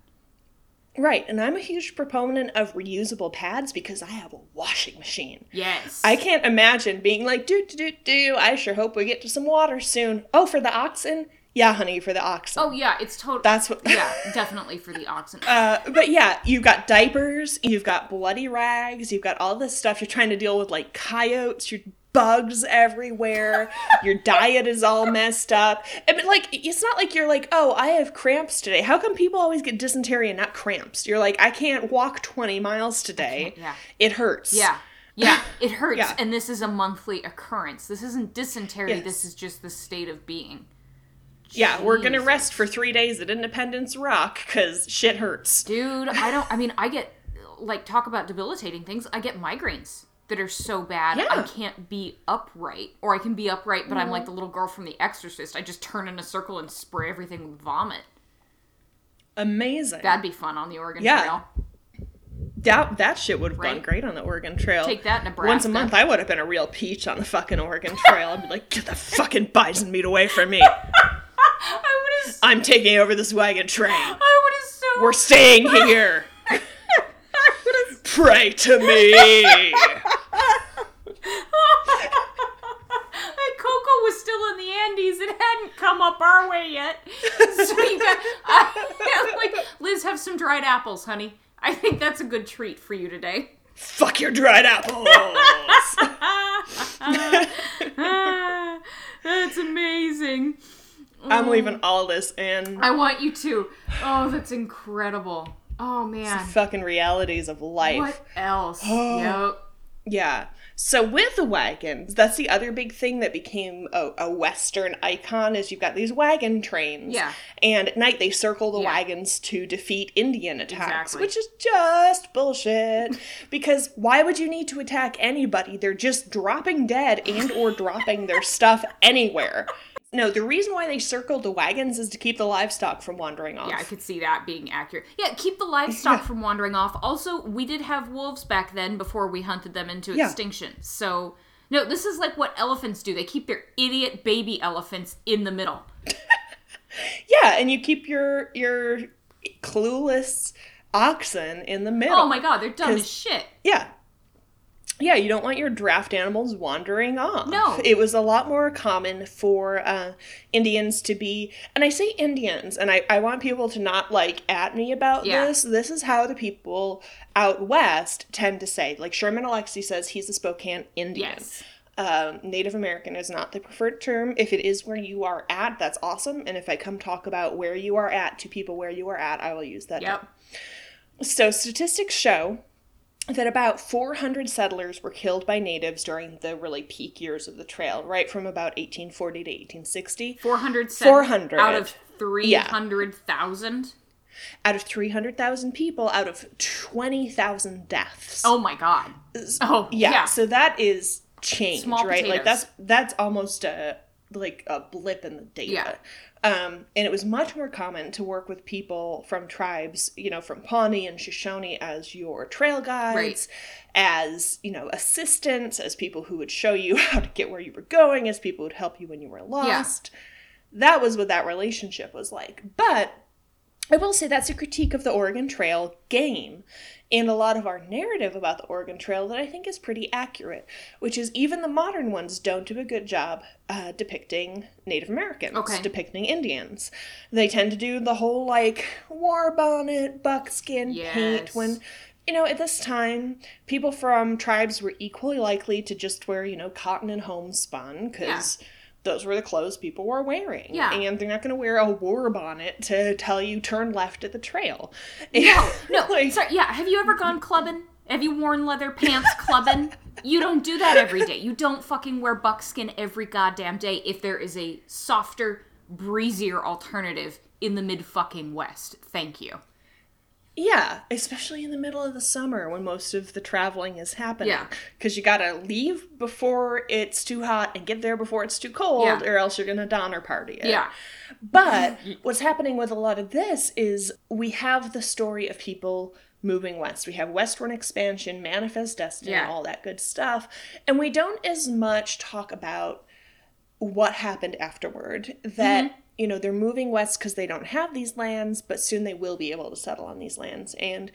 Right, and I'm a huge proponent of reusable pads because I have a washing machine. Yes. I can't imagine being like, do, do, do, do. I sure hope we get to some water soon. Oh, for the oxen? Yeah, honey, for the oxen. Oh yeah, it's total. That's what. yeah, definitely for the oxen. Uh, but yeah, you've got diapers, you've got bloody rags, you've got all this stuff. You're trying to deal with like coyotes, your bugs everywhere. your diet is all messed up. I mean, like, it's not like you're like, oh, I have cramps today. How come people always get dysentery and not cramps? You're like, I can't walk 20 miles today. yeah. It hurts. Yeah. Yeah, it hurts. Yeah. And this is a monthly occurrence. This isn't dysentery. Yes. This is just the state of being. Yeah, we're gonna rest for three days at Independence Rock because shit hurts. Dude, I don't, I mean, I get, like, talk about debilitating things. I get migraines that are so bad I can't be upright. Or I can be upright, but I'm like the little girl from The Exorcist. I just turn in a circle and spray everything with vomit. Amazing. That'd be fun on the Oregon Yeah. Trail. That that shit would have gone great on the Oregon Trail. Take that, Nebraska. Once a month, I would have been a real peach on the fucking Oregon Trail. I'd be like, get the fucking bison meat away from me. I would have, I'm taking over this wagon train. I would have so. We're staying here. Pray to me. And Coco was still in the Andes. It hadn't come up our way yet. So you got, I, like, Liz, have some dried apples, honey. I think that's a good treat for you today. Fuck your dried apples. Ah, that's amazing. I'm leaving all this in. I want you to. Oh, that's incredible. Oh man. Fucking realities of life. What else? yep. Yeah. So with the wagons, that's the other big thing that became a, a Western icon is you've got these wagon trains. Yeah. And at night they circle the Yeah. wagons to defeat Indian attacks, Exactly. which is just bullshit. because why would you need to attack anybody? They're just dropping dead and or dropping their stuff anywhere. No, the reason why they circled the wagons is to keep the livestock from wandering off. Yeah, I could see that being accurate. Yeah, keep the livestock from wandering off. Also, we did have wolves back then before we hunted them into Yeah. extinction. So, no, this is like what elephants do. They keep their idiot baby elephants in the middle. Yeah, and you keep your your clueless oxen in the middle. Oh my god, they're dumb as shit. Yeah. Yeah, you don't want your draft animals wandering off. No. It was a lot more common for uh, Indians to be, and I say Indians, and I, I want people to not like at me about Yeah. this. This is how the people out west tend to say. Like Sherman Alexie says he's a Spokane Indian. Yes. Um, Native American is not the preferred term. If it is where you are at, that's awesome. And if I come talk about where you are at to people where you are at, I will use that term. Yep. So, statistics show that about 400 settlers were killed by natives during the really peak years of the trail, right from about 1840 to 1860. 400 400. out of 300,000. Out of 300,000 people, out of 20,000 deaths. Oh my god. Oh, yeah, yeah. So that is change, Small right? Like that's that's almost a like a blip in the data. Yeah. Um, and it was much more common to work with people from tribes, you know, from Pawnee and Shoshone as your trail guides, Right. as, you know, assistants, as people who would show you how to get where you were going, as people who would help you when you were lost. That was what that relationship was like. But I will say that's a critique of the Oregon Trail game and a lot of our narrative about the Oregon Trail that I think is pretty accurate, which is even the modern ones don't do a good job uh, depicting Native Americans, Okay. depicting Indians. They tend to do the whole like war bonnet, buckskin paint when. You know, at this time, people from tribes were equally likely to just wear, you know, cotton and homespun because those were the clothes people were wearing. Yeah. And they're not going to wear a war bonnet to tell you turn left at the trail. No, no. Like- sorry, yeah. Have you ever gone clubbing? Have you worn leather pants clubbing? you don't do that every day. You don't fucking wear buckskin every goddamn day if there is a softer, breezier alternative in the mid fucking west. Thank you. Yeah, especially in the middle of the summer when most of the traveling is happening. Yeah. Because you gotta leave before it's too hot and get there before it's too cold, Yeah. or else you're gonna Donner party it. Yeah. But what's happening with a lot of this is we have the story of people moving west. We have westward expansion, manifest destiny, Yeah. all that good stuff. And we don't as much talk about what happened afterward. That, Mm-hmm. You know, they're moving west because they don't have these lands, but soon they will be able to settle on these lands. And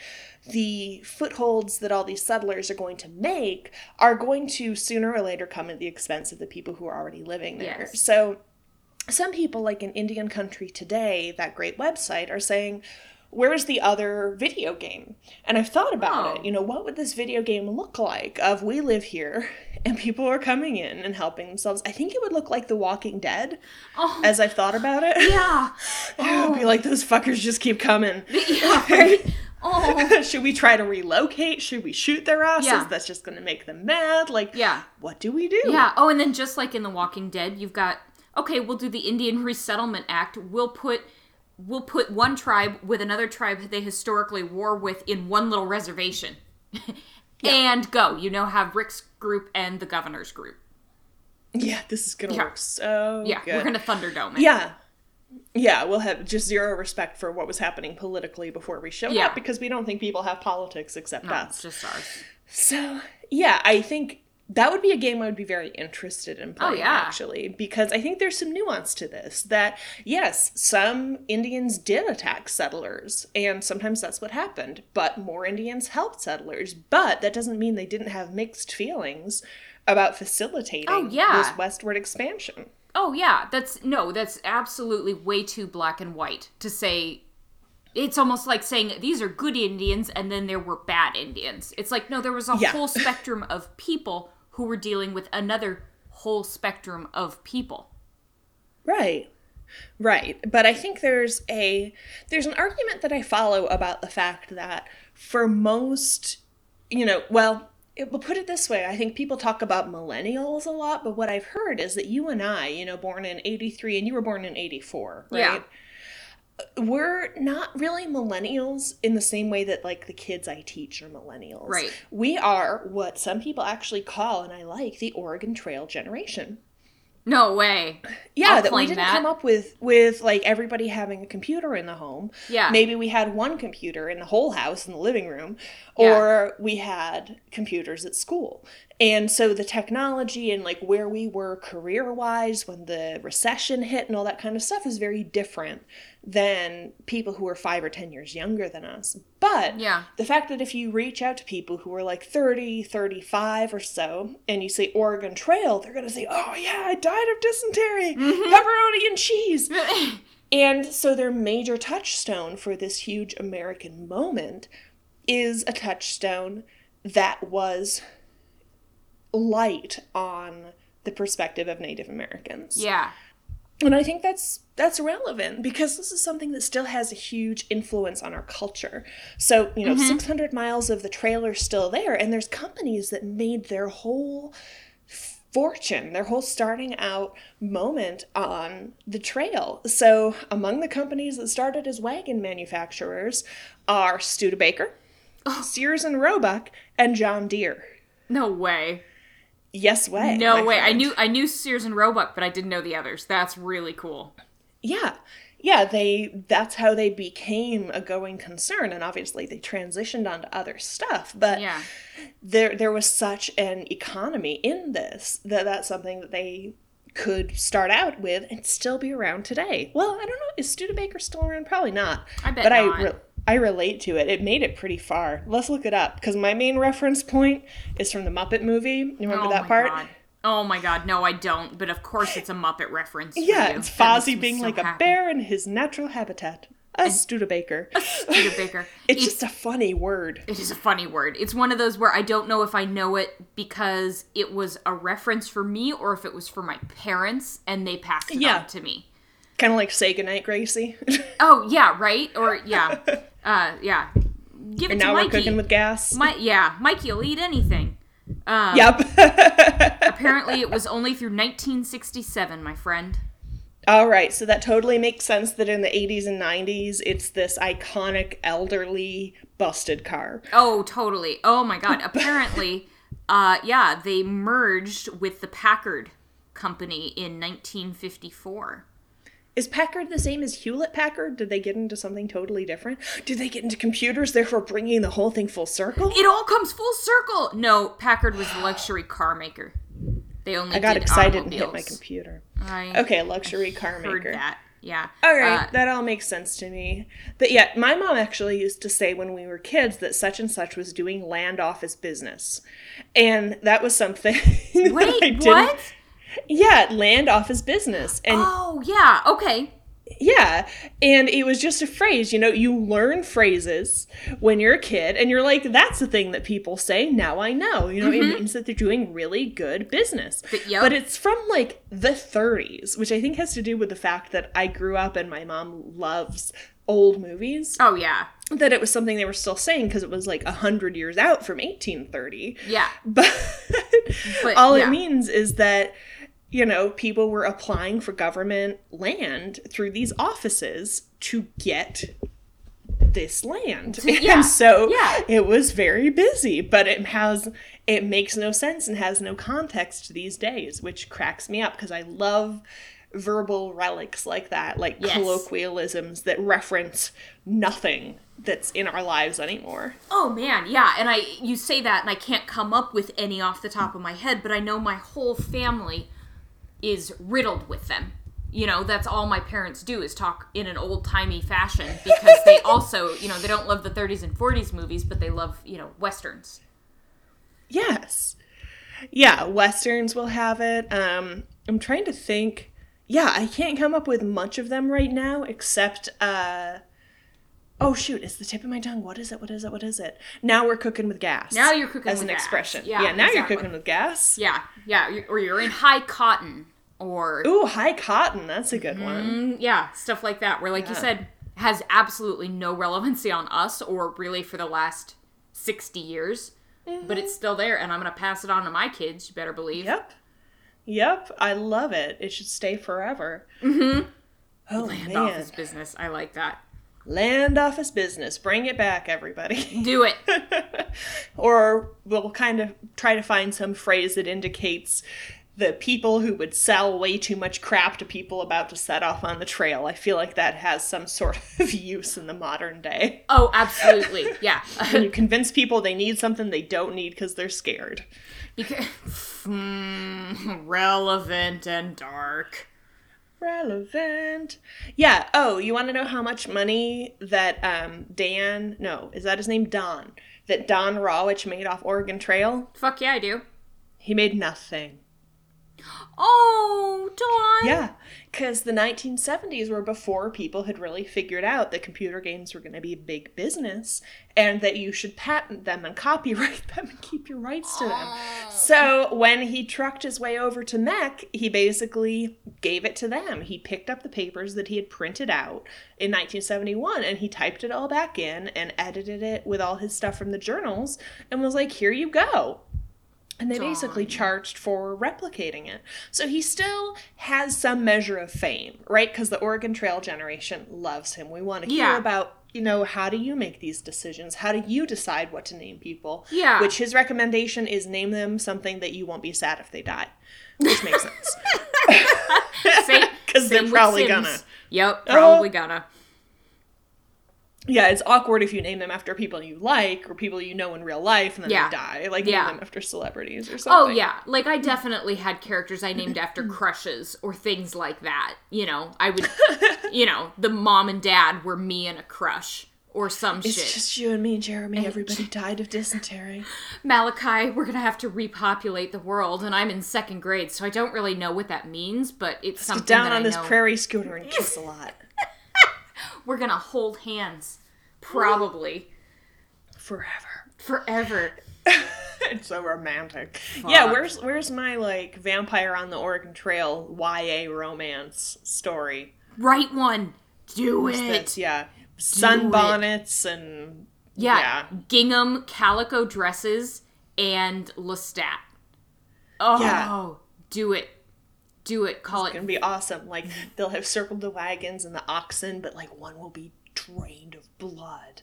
the footholds that all these settlers are going to make are going to sooner or later come at the expense of the people who are already living there. Yes. So some people, like in Indian Country Today, that great website, are saying, Where's the other video game? And I've thought about Oh. it. You know, what would this video game look like of we live here and people are coming in and helping themselves? I think it would look like The Walking Dead Oh, as I've thought about it. yeah. it would be oh. like those fuckers just keep coming. yeah, right? Oh, Should we try to relocate? Should we shoot their asses? Yeah. That's just going to make them mad. Like, yeah. what do we do? Yeah. Oh, and then just like in The Walking Dead, you've got okay, we'll do the Indian Resettlement Act. We'll put we'll put one tribe with another tribe they historically war with in one little reservation. and go. You know, have Rick's group and the governor's group. Yeah, this is to Yeah. work so Yeah, good. we're gonna Thunderdome it. Yeah. Yeah, we'll have just zero respect for what was happening politically before we showed Yeah. up because we don't think people have politics except No, us. just ours. So, yeah, I think that would be a game I would be very interested in oh, playing, Oh, yeah. actually, because I think there's some nuance to this. That, yes, some Indians did attack settlers, and sometimes that's what happened, but more Indians helped settlers. But that doesn't mean they didn't have mixed feelings about facilitating Oh, yeah. this westward expansion. Oh yeah, that's no, that's absolutely way too black and white to say it's almost like saying these are good Indians and then there were bad Indians. It's like no, there was a Yeah. whole spectrum of people who were dealing with another whole spectrum of people. Right. Right. But I think there's a there's an argument that I follow about the fact that for most, you know, well, it, we'll put it this way. I think people talk about millennials a lot, but what I've heard is that you and I, you know, born in 83 and you were born in 84, right? Yeah. We're not really millennials in the same way that like the kids I teach are millennials. Right. We are what some people actually call and I like the Oregon Trail generation. No way. Yeah, I'll that we didn't that. come up with with like everybody having a computer in the home. Yeah. Maybe we had one computer in the whole house in the living room, Yeah. or we had computers at school. And so the technology and like where we were career wise when the recession hit and all that kind of stuff is very different than people who are five or ten years younger than us. But Yeah. the fact that if you reach out to people who are like 30, 35 or so, and you say Oregon Trail, they're going to say, oh, yeah, I died of dysentery, mm-hmm. pepperoni and cheese. And so their major touchstone for this huge American moment is a touchstone that was light on the perspective of Native Americans. yeah. And I think that's that's relevant because this is something that still has a huge influence on our culture. So, you know, mm-hmm. 600 miles of the trail are still there and there's companies that made their whole fortune, their whole starting out moment on the trail. So, among the companies that started as wagon manufacturers are Studebaker, oh. Sears and Roebuck, and John Deere. No way. Yes way. No way. I knew I knew Sears and Roebuck, but I didn't know the others. That's really cool. Yeah. Yeah, they that's how they became a going concern and obviously they transitioned onto other stuff, but Yeah. there there was such an economy in this that that's something that they could start out with and still be around today. Well, I don't know, is Studebaker still around? Probably not. I bet but not. I re- I relate to it. It made it pretty far. Let's look it up because my main reference point is from the Muppet movie. You remember oh that part? God. Oh my god, no, I don't. But of course, it's a Muppet reference. Yeah, you. it's Fozzie being so like a bear in his natural habitat. A Studebaker. A Studebaker. It's just a funny word. It is a funny word. It's one of those where I don't know if I know it because it was a reference for me or if it was for my parents and they passed it Yeah. on to me. Kind of like say goodnight, Gracie. Oh yeah, right? Or yeah, uh, yeah. Give it and to now we're Mikey. cooking with gas. My yeah, Mikey'll eat anything. Um, yep. Apparently, it was only through 1967, my friend. All right, so that totally makes sense that in the 80s and 90s, it's this iconic elderly busted car. Oh, totally. Oh my god. Apparently, uh, yeah, they merged with the Packard company in 1954. Is Packard the same as Hewlett Packard? Did they get into something totally different? Did they get into computers, therefore bringing the whole thing full circle? It all comes full circle. No, Packard was the luxury car maker. They only I got excited and hit my computer. I Okay, luxury car heard maker. that. Yeah. All right, Uh, that all makes sense to me. But yeah, my mom actually used to say when we were kids that such and such was doing land office business. And that was something that I wait, didn't- what? Yeah, land office business. And Oh, yeah. Okay. yeah, and it was just a phrase, you know, you learn phrases when you're a kid and you're like that's the thing that people say, now I know. You know, it means that they're doing really good business. Mm-hmm. But- yep. But it's from like the 30s, which I think has to do with the fact that I grew up and my mom loves old movies Oh, yeah. that it was something they were still saying because it was like a hundred years out from 1830 Yeah. but, But, all yeah. it means is that you know people were applying for government land through these offices to get this land. Yeah, and so yeah. it was very busy but it has it makes no sense and has no context these days which cracks me up because i love verbal relics like that like Yes. colloquialisms that reference nothing that's in our lives anymore. Oh man, yeah, and I you say that and I can't come up with any off the top of my head, but I know my whole family is riddled with them. You know, that's all my parents do is talk in an old-timey fashion because they also, you know, they don't love the 30s and 40s movies, but they love, you know, westerns. Yes. Yeah, westerns will have it. Um I'm trying to think. Yeah, I can't come up with much of them right now except uh Oh shoot, it's the tip of my tongue. What is it? What is it? What is it? Now we're cooking with gas. Now you're cooking as with an gas. expression. Yeah, Yeah, now exactly. you're cooking with gas. Yeah, yeah, or you're in high cotton, or Ooh, high cotton. That's a good one. Mm, yeah, stuff like that. Where, like you said, has absolutely no relevancy on us, or really for the last sixty years, but it's still there, and I'm gonna pass it on to my kids. You better believe. Yep. Yep. I love it. It should stay forever. Mm-hmm. Oh Land man. office business. I like that. Land office business. Bring it back, everybody. Do it. or we'll kind of try to find some phrase that indicates the people who would sell way too much crap to people about to set off on the trail. I feel like that has some sort of use in the modern day. Oh, absolutely. Yeah. When you convince people they need something they don't need because they're scared. because mm, relevant and dark. Relevant. Yeah. Oh, you want to know how much money that um Dan? No, is that his name? Don. That Don Rawitsch made off Oregon Trail. Fuck yeah, I do. He made nothing. Oh, Don. Yeah, because the 1970s were before people had really figured out that computer games were going to be big business and that you should patent them and copyright them and keep your rights to them. Ah. So when he trucked his way over to MECC, he basically gave it to them. He picked up the papers that he had printed out in 1971 and he typed it all back in and edited it with all his stuff from the journals and was like, here you go. And they basically charged for replicating it. So he still has some measure of fame, right? Because the Oregon Trail generation loves him. We want to hear Yeah. about, you know, how do you make these decisions? How do you decide what to name people? Yeah. Which his recommendation is name them something that you won't be sad if they die. Which makes sense. Because they're probably Sims. gonna. Yep, probably Oh. gonna. Yeah, it's awkward if you name them after people you like or people you know in real life and then Yeah. they die. Like Yeah. name them after celebrities or oh, something. Oh yeah, like I definitely had characters I named after crushes or things like that. You know, I would, you know, the mom and dad were me and a crush or some It's shit. It's just you and me, Jeremy. Everybody died of dysentery. Malachi, we're gonna have to repopulate the world, and I'm in second grade, so I don't really know what that means, but it's something Get down on I this know. prairie scooter and kiss a lot. We're gonna hold hands, probably Forever. forever. it's so romantic. Yeah, where's where's my like vampire on the Oregon Trail YA romance story? Write one. Do it. yeah. Sunbonnets and Yeah. yeah. Gingham calico dresses and Lestat. Oh, Yeah. do it. Do it. Call It's it. gonna be awesome. Like they'll have circled the wagons and the oxen, but like one will be drained of blood.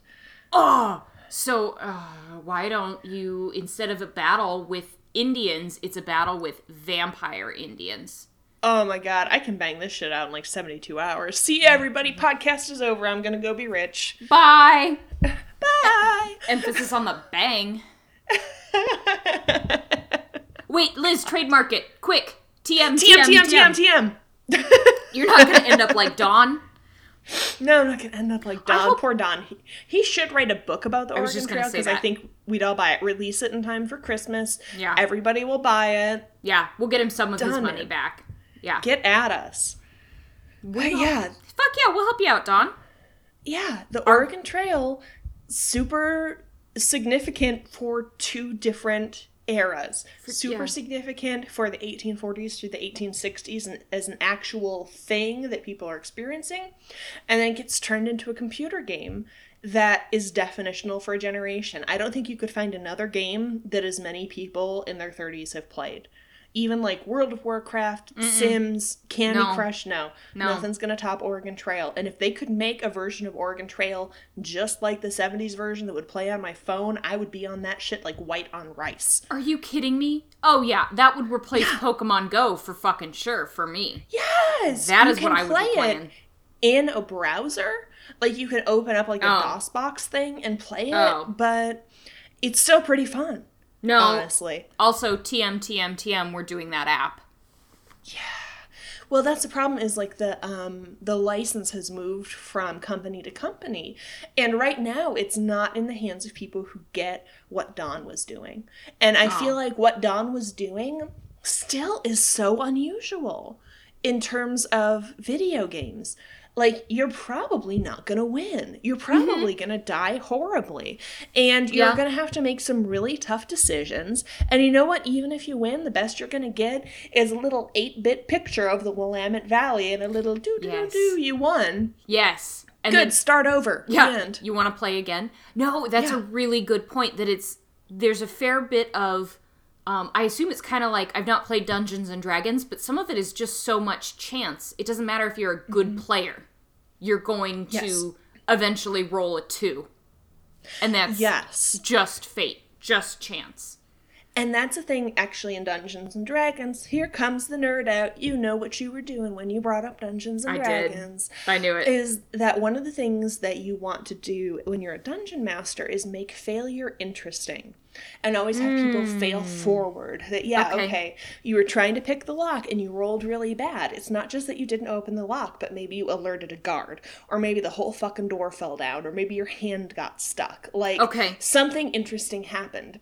Oh, so uh, why don't you instead of a battle with Indians, it's a battle with vampire Indians. Oh my god, I can bang this shit out in like 72 hours. See everybody, podcast is over. I'm gonna go be rich. Bye. Bye. Emphasis on the bang. Wait, Liz, trademark it quick. TM TM, TM, TM, TM. You're not gonna end up like Don. No, I'm not gonna end up like Don. hope- Poor Don. He, he should write a book about the Oregon Trail because I think we'd all buy it. Release it in time for Christmas. Yeah. Everybody will buy it. Yeah, we'll get him some of his money back. Yeah. Get at us. But yeah, Fuck yeah, we'll help you out, Don. yeah. The Oregon Trail, super significant for two different eras. Super yeah. significant for the 1840s through the 1860s and as an actual thing that people are experiencing, and then gets turned into a computer game that is definitional for a generation. I don't think you could find another game that as many people in their 30s have played. Even like World of Warcraft, Sims, Candy No. Crush, no. No. Nothing's gonna top Oregon Trail. And if they could make a version of Oregon Trail just like the 70s version that would play on my phone, I would be on that shit like white on rice. Are you kidding me? Oh yeah, that would replace Pokemon Go for fucking sure for me. Yes! That is what I would be play it in a browser. Like you can open up like a Oh. DOSBox thing and play it, Oh. but it's still pretty fun, No. honestly. Also, TM TM TM, we're doing that app. Yeah. Well, that's the problem is like the um the license has moved from company to company. And right now it's not in the hands of people who get what Don was doing. And I feel like what Don was doing still is so unusual in terms of video games. Like you're probably not going to win. You're probably going to die horribly. And you're Yeah. going to have to make some really tough decisions. And you know what? Even if you win, the best you're going to get is a little 8-bit picture of the Willamette Valley and a little do do Yes. do you won. Yes. And Good, then start over. Yeah. You want to play again? No, that's a really good point. That it's there's a fair bit of. Um, I assume it's kind of like I've not played Dungeons and Dragons, but some of it is just so much chance. It doesn't matter if you're a good player, you're going. Yes. to eventually roll a two, and that's Yes. just fate, just chance. And that's a thing actually in Dungeons and Dragons. Here comes the nerd out. You know what you were doing when you brought up Dungeons and I did. Dragons. I knew it. Is that one of the things that you want to do when you're a dungeon master is make failure interesting. And always have people fail forward. That yeah, Hmm. Okay. okay. you were trying to pick the lock and you rolled really bad. It's not just that you didn't open the lock, but maybe you alerted a guard, or maybe the whole fucking door fell down, or maybe your hand got stuck. Like Okay. something interesting happened.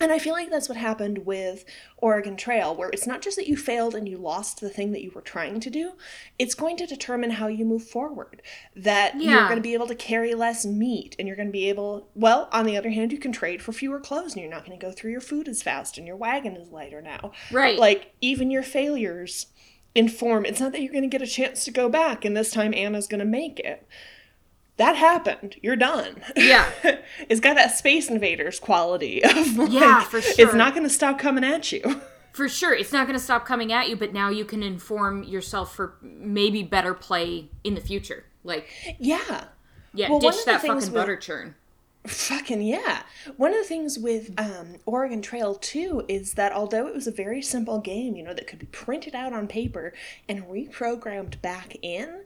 And I feel like that's what happened with Oregon Trail, where it's not just that you failed and you lost the thing that you were trying to do, it's going to determine how you move forward. That you're going to be able to carry less meat, and you're going to be able, well, on the other hand, you can trade for fewer clothes, and you're not going to go through your food as fast, and your wagon is lighter now. Right. Like, even your failures inform, it's not that you're going to get a chance to go back, and this time Anna's going to make it. That happened. You're done. Yeah. it's got that Space Invaders quality of like, Yeah, for sure. it's not going to stop coming at you. For sure, it's not going to stop coming at you, but now you can inform yourself for maybe better play in the future. Like, yeah. yeah, Well, ditch that fucking with- butter churn. Fucking yeah. One of the things with um, Oregon Trail 2 is that although it was a very simple game, you know, that could be printed out on paper and reprogrammed back in,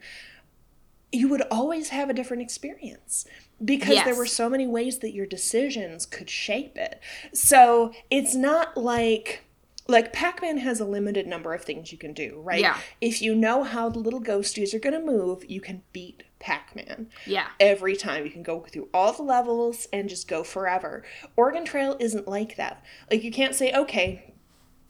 you would always have a different experience because there were so many ways that your decisions could shape it. So it's not like. Like Pac Man has a limited number of things you can do, right? Yeah. If you know how the little ghosties are going to move, you can beat Pac Man Yeah. every time. You can go through all the levels and just go forever. Oregon Trail isn't like that. Like, you can't say, okay,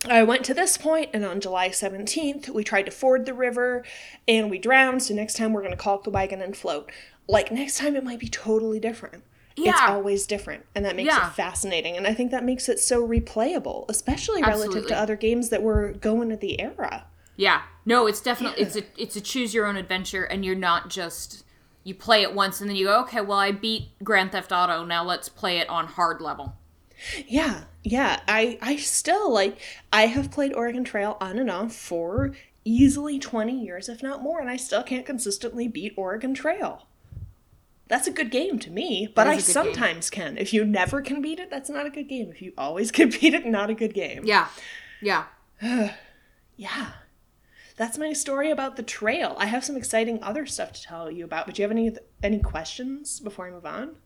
I went to this point, and on July 17th, we tried to ford the river and we drowned, so next time we're going to caulk the wagon and float. Like, next time it might be totally different. Yeah. It's always different, and that makes Yeah. it fascinating. And I think that makes it so replayable, especially relative to other games that were going at the era. Yeah. No, it's definitely it's a it's a choose your own adventure and you're not just you play it once and then you go, "Okay, well I beat Grand Theft Auto, now let's play it on hard level." Yeah, yeah. I I still like I have played Oregon Trail on and off for easily 20 years if not more and I still can't consistently beat Oregon Trail. That's a good game to me, but I good game. sometimes can. If you never can beat it, that's not a good game. If you always can beat it, not a good game. Yeah. Yeah. Yeah. That's my story about the trail. I have some exciting other stuff to tell you about, but do you have any any questions before I move on?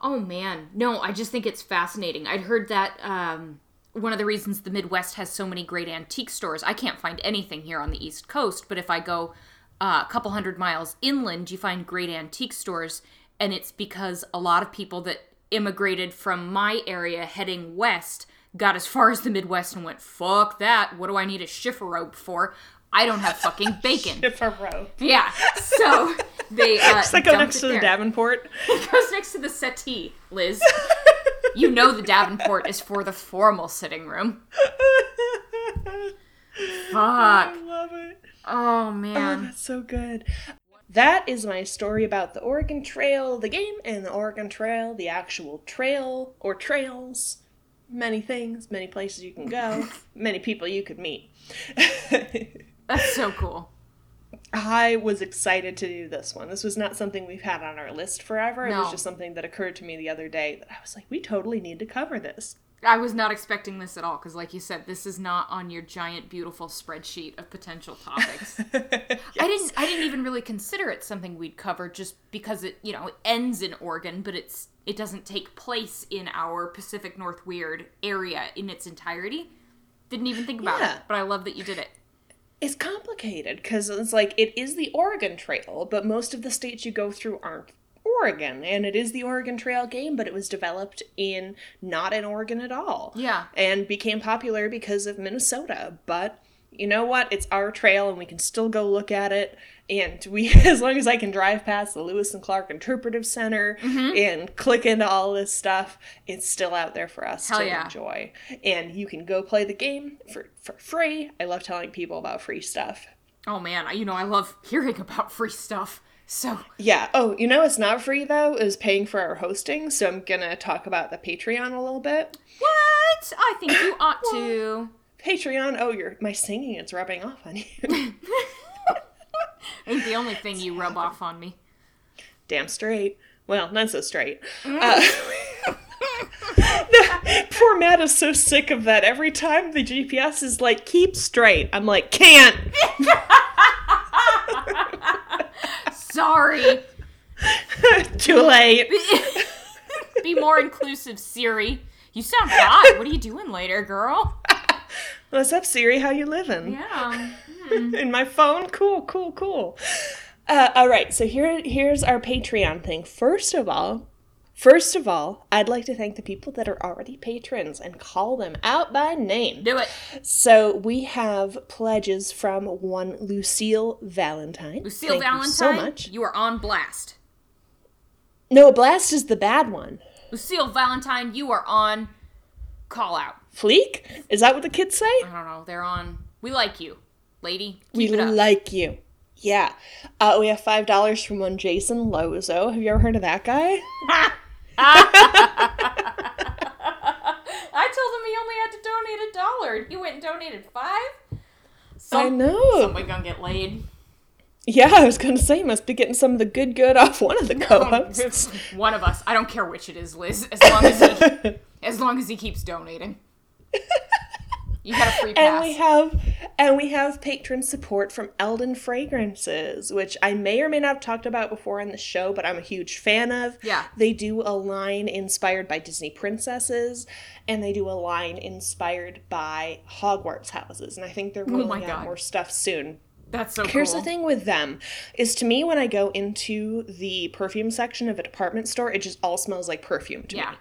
Oh man, no, I just think it's fascinating. I'd heard that um, one of the reasons the Midwest has so many great antique stores. I can't find anything here on the East Coast, but if I go uh, a couple hundred miles inland, you find great antique stores, and it's because a lot of people that immigrated from my area heading west got as far as the Midwest and went, "Fuck that! What do I need a chifforobe for? I don't have fucking bacon." If a row. yeah, so they uh, It's like go next to the. Davenport. It goes next to the settee, Liz. you know the Davenport is for the formal sitting room. Fuck. I love it. Oh Oh, man. that's so good. That is my story about the Oregon Trail, the game, and the Oregon Trail, the actual trail or trails. Many things, many places you can go, many people you could meet. That's so cool. I was excited to do this one. This was not something we've had on our list forever. It was just something that occurred to me the other day that I was like, we totally need to cover this. I was not expecting this at all because, like you said, this is not on your giant, beautiful spreadsheet of potential topics. I didn't. I didn't even really consider it something we'd cover just because it, you know, it ends in Oregon, but it's it doesn't take place in our Pacific North Weird area in its entirety. Didn't even think about Yeah. it, but I love that you did it. It's complicated because it's like it is the Oregon Trail, but most of the states you go through aren't Oregon, and it is the Oregon Trail game, but it was developed in not in Oregon at all. Yeah. and became popular because of Minnesota, but you know what? It's our trail and we can still go look at it. And we, as long as I can drive past the Lewis and Clark Interpretive Center Mm-hmm. and click into all this stuff, it's still out there for us Hell to yeah. enjoy. And you can go play the game for, for free. I love telling people about free stuff. Oh man, you know I love hearing about free stuff. So Yeah. Oh, you know it's not free though is paying for our hosting. So I'm gonna talk about the Patreon a little bit. what? I think you ought to. Patreon. Oh, your my singing is rubbing off on you. Ain't the only thing you rub off on me. Damn straight. Well, not so straight. Uh, poor Matt is so sick of that. Every time the GPS is like, keep straight. I'm like, can't. Sorry. Too late. Be more inclusive, Siri. You sound hot. What are you doing later, girl? What's up, Siri? How you living? Yeah. In my phone? Cool, cool, cool. Uh, all right, so here, here's our Patreon thing. First of all, first of all, I'd like to thank the people that are already patrons and call them out by name. Do it. So we have pledges from one Lucille Valentine. Lucille Thank Valentine, you so much. you are on blast. No, Blast is the bad one. Lucille Valentine, you are on call out. Fleek? Is that what the kids say? I don't know. They're on. We like you, lady. Keep we it up. like you. Yeah. Uh, we have five dollars from one Jason Lozo. Have you ever heard of that guy? I told him he only had to donate a dollar. He went and donated five. I know. Somebody gonna get laid. Yeah, I was gonna say, must be getting some of the good good off one of the co-hosts. One of us. I don't care which it is, Liz. As long as he, as long as he keeps donating. You got a free pass. And we have and we have patron support from Eldon Fragrances, which I may or may not have talked about before in the show, but I'm a huge fan of. Yeah. They do a line inspired by Disney princesses, and they do a line inspired by Hogwarts houses. And I think they're oh rolling Oh out God. more stuff soon. That's so Here's cool. the thing with them is to me when I go into the perfume section of a department store, it just all smells like perfume to Yeah. me.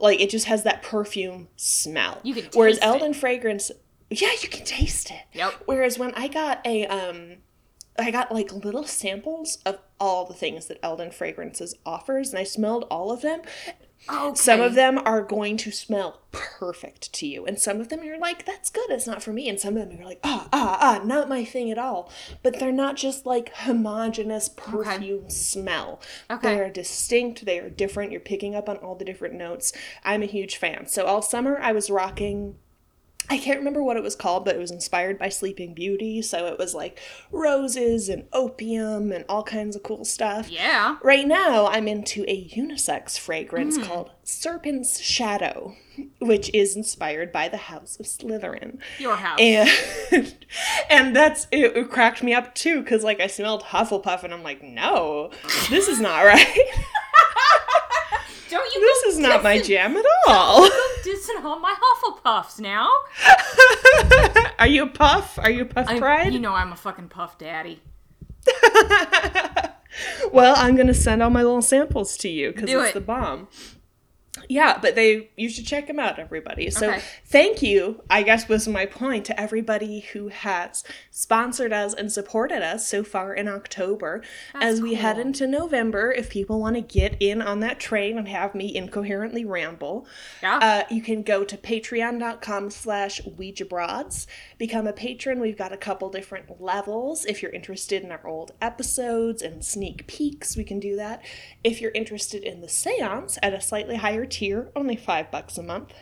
Like it just has that perfume smell. You can Whereas taste it. Eldon fragrance, yeah, you can taste it. Yep. Whereas when I got a um I got like little samples of all the things that Eldon Fragrances offers and I smelled all of them. Okay. Some of them are going to smell perfect to you, and some of them you're like, "That's good. It's not for me." And some of them you're like, "Ah, ah, ah, not my thing at all." But they're not just like homogenous perfume smell. Okay. They are distinct. They are different. You're picking up on all the different notes. I'm a huge fan. So all summer I was rocking I can't remember what it was called, but it was inspired by Sleeping Beauty. So it was like roses and opium and all kinds of cool stuff. Yeah. Right now, I'm into a unisex fragrance mm. called Serpent's Shadow, which is inspired by the House of Slytherin. Your house. And and that's it, it cracked me up too because like I smelled Hufflepuff and I'm like, no, this is not right. Don't you this is not my jam at all. You Go dissing on my Hufflepuffs now. Are you a puff? Are you a puff I, pride? You know I'm a fucking puff daddy. well, I'm gonna send all my little samples to you because it's it. the bomb. Yeah, but they you should check them out, everybody. So Okay. thank you, I guess was my point to everybody who has sponsored us and supported us so far in October. As we head into November, if people want to get in on that train and have me incoherently ramble, Yeah. uh, you can go to patreon.com slash Ouija Broads. Become a patron. We've got a couple different levels. If you're interested in our old episodes and sneak peeks, we can do that. If you're interested in the seance at a slightly higher tier, only five bucks a month,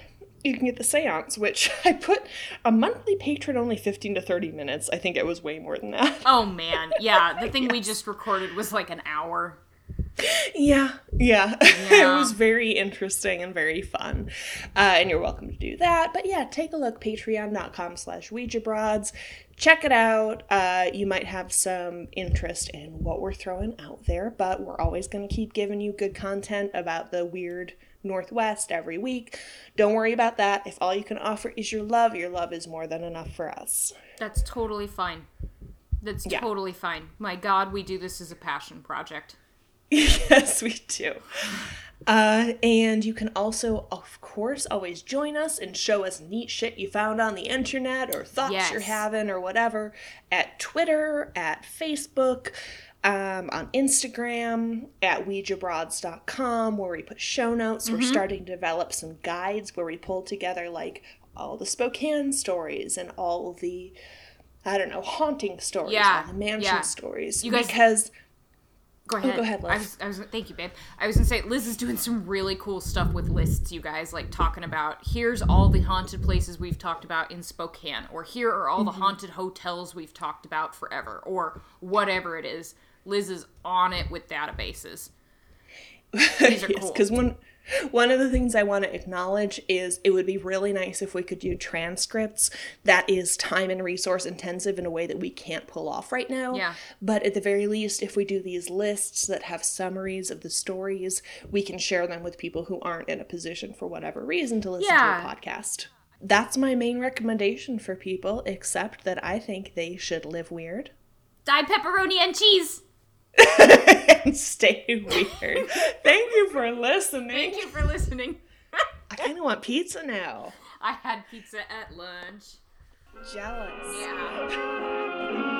you can get the seance, which I put a monthly patron only 15 to 30 minutes. I think it was way more than that. oh man. Yeah. The thing we just recorded was like an hour. Yeah, yeah. it was very interesting and very fun. Uh, and you're welcome to do that. But yeah, take a look, patreon.com slash Ouija Broads. Check it out. Uh, you might have some interest in what we're throwing out there, but we're always going to keep giving you good content about the weird Northwest every week. Don't worry about that. If all you can offer is your love, your love is more than enough for us. That's totally fine. That's Yeah. totally fine. My God, we do this as a passion project. yes, we do. Uh, and you can also, of course, always join us and show us neat shit you found on the internet or thoughts you're having or whatever at Twitter, at Facebook, um, on Instagram, at OuijaBroads.com, where we put show notes. We're starting to develop some guides where we pull together like all the Spokane stories and all the, I don't know, haunting stories, Yeah, the mansion yeah. stories. You guys- because Go ahead. Oh, go ahead, Liz. I was, I was, thank you, babe. I was gonna say Liz is doing some really cool stuff with lists. You guys like talking about here's all the haunted places we've talked about in Spokane, or here are all Mm-hmm. the haunted hotels we've talked about forever, or whatever it is. Liz is on it with databases. These are yes, cool. because one one of the things I want to acknowledge is it would be really nice if we could do transcripts. That is time and resource intensive in a way that we can't pull off right now. Yeah. But at the very least, if we do these lists that have summaries of the stories, we can share them with people who aren't in a position for whatever reason to listen Yeah. to a podcast. That's my main recommendation for people, except that I think they should live weird Die pepperoni and cheese. and stay weird. Thank you for listening. Thank you for listening. I kind of want pizza now. I had pizza at lunch. Jealous. Yeah.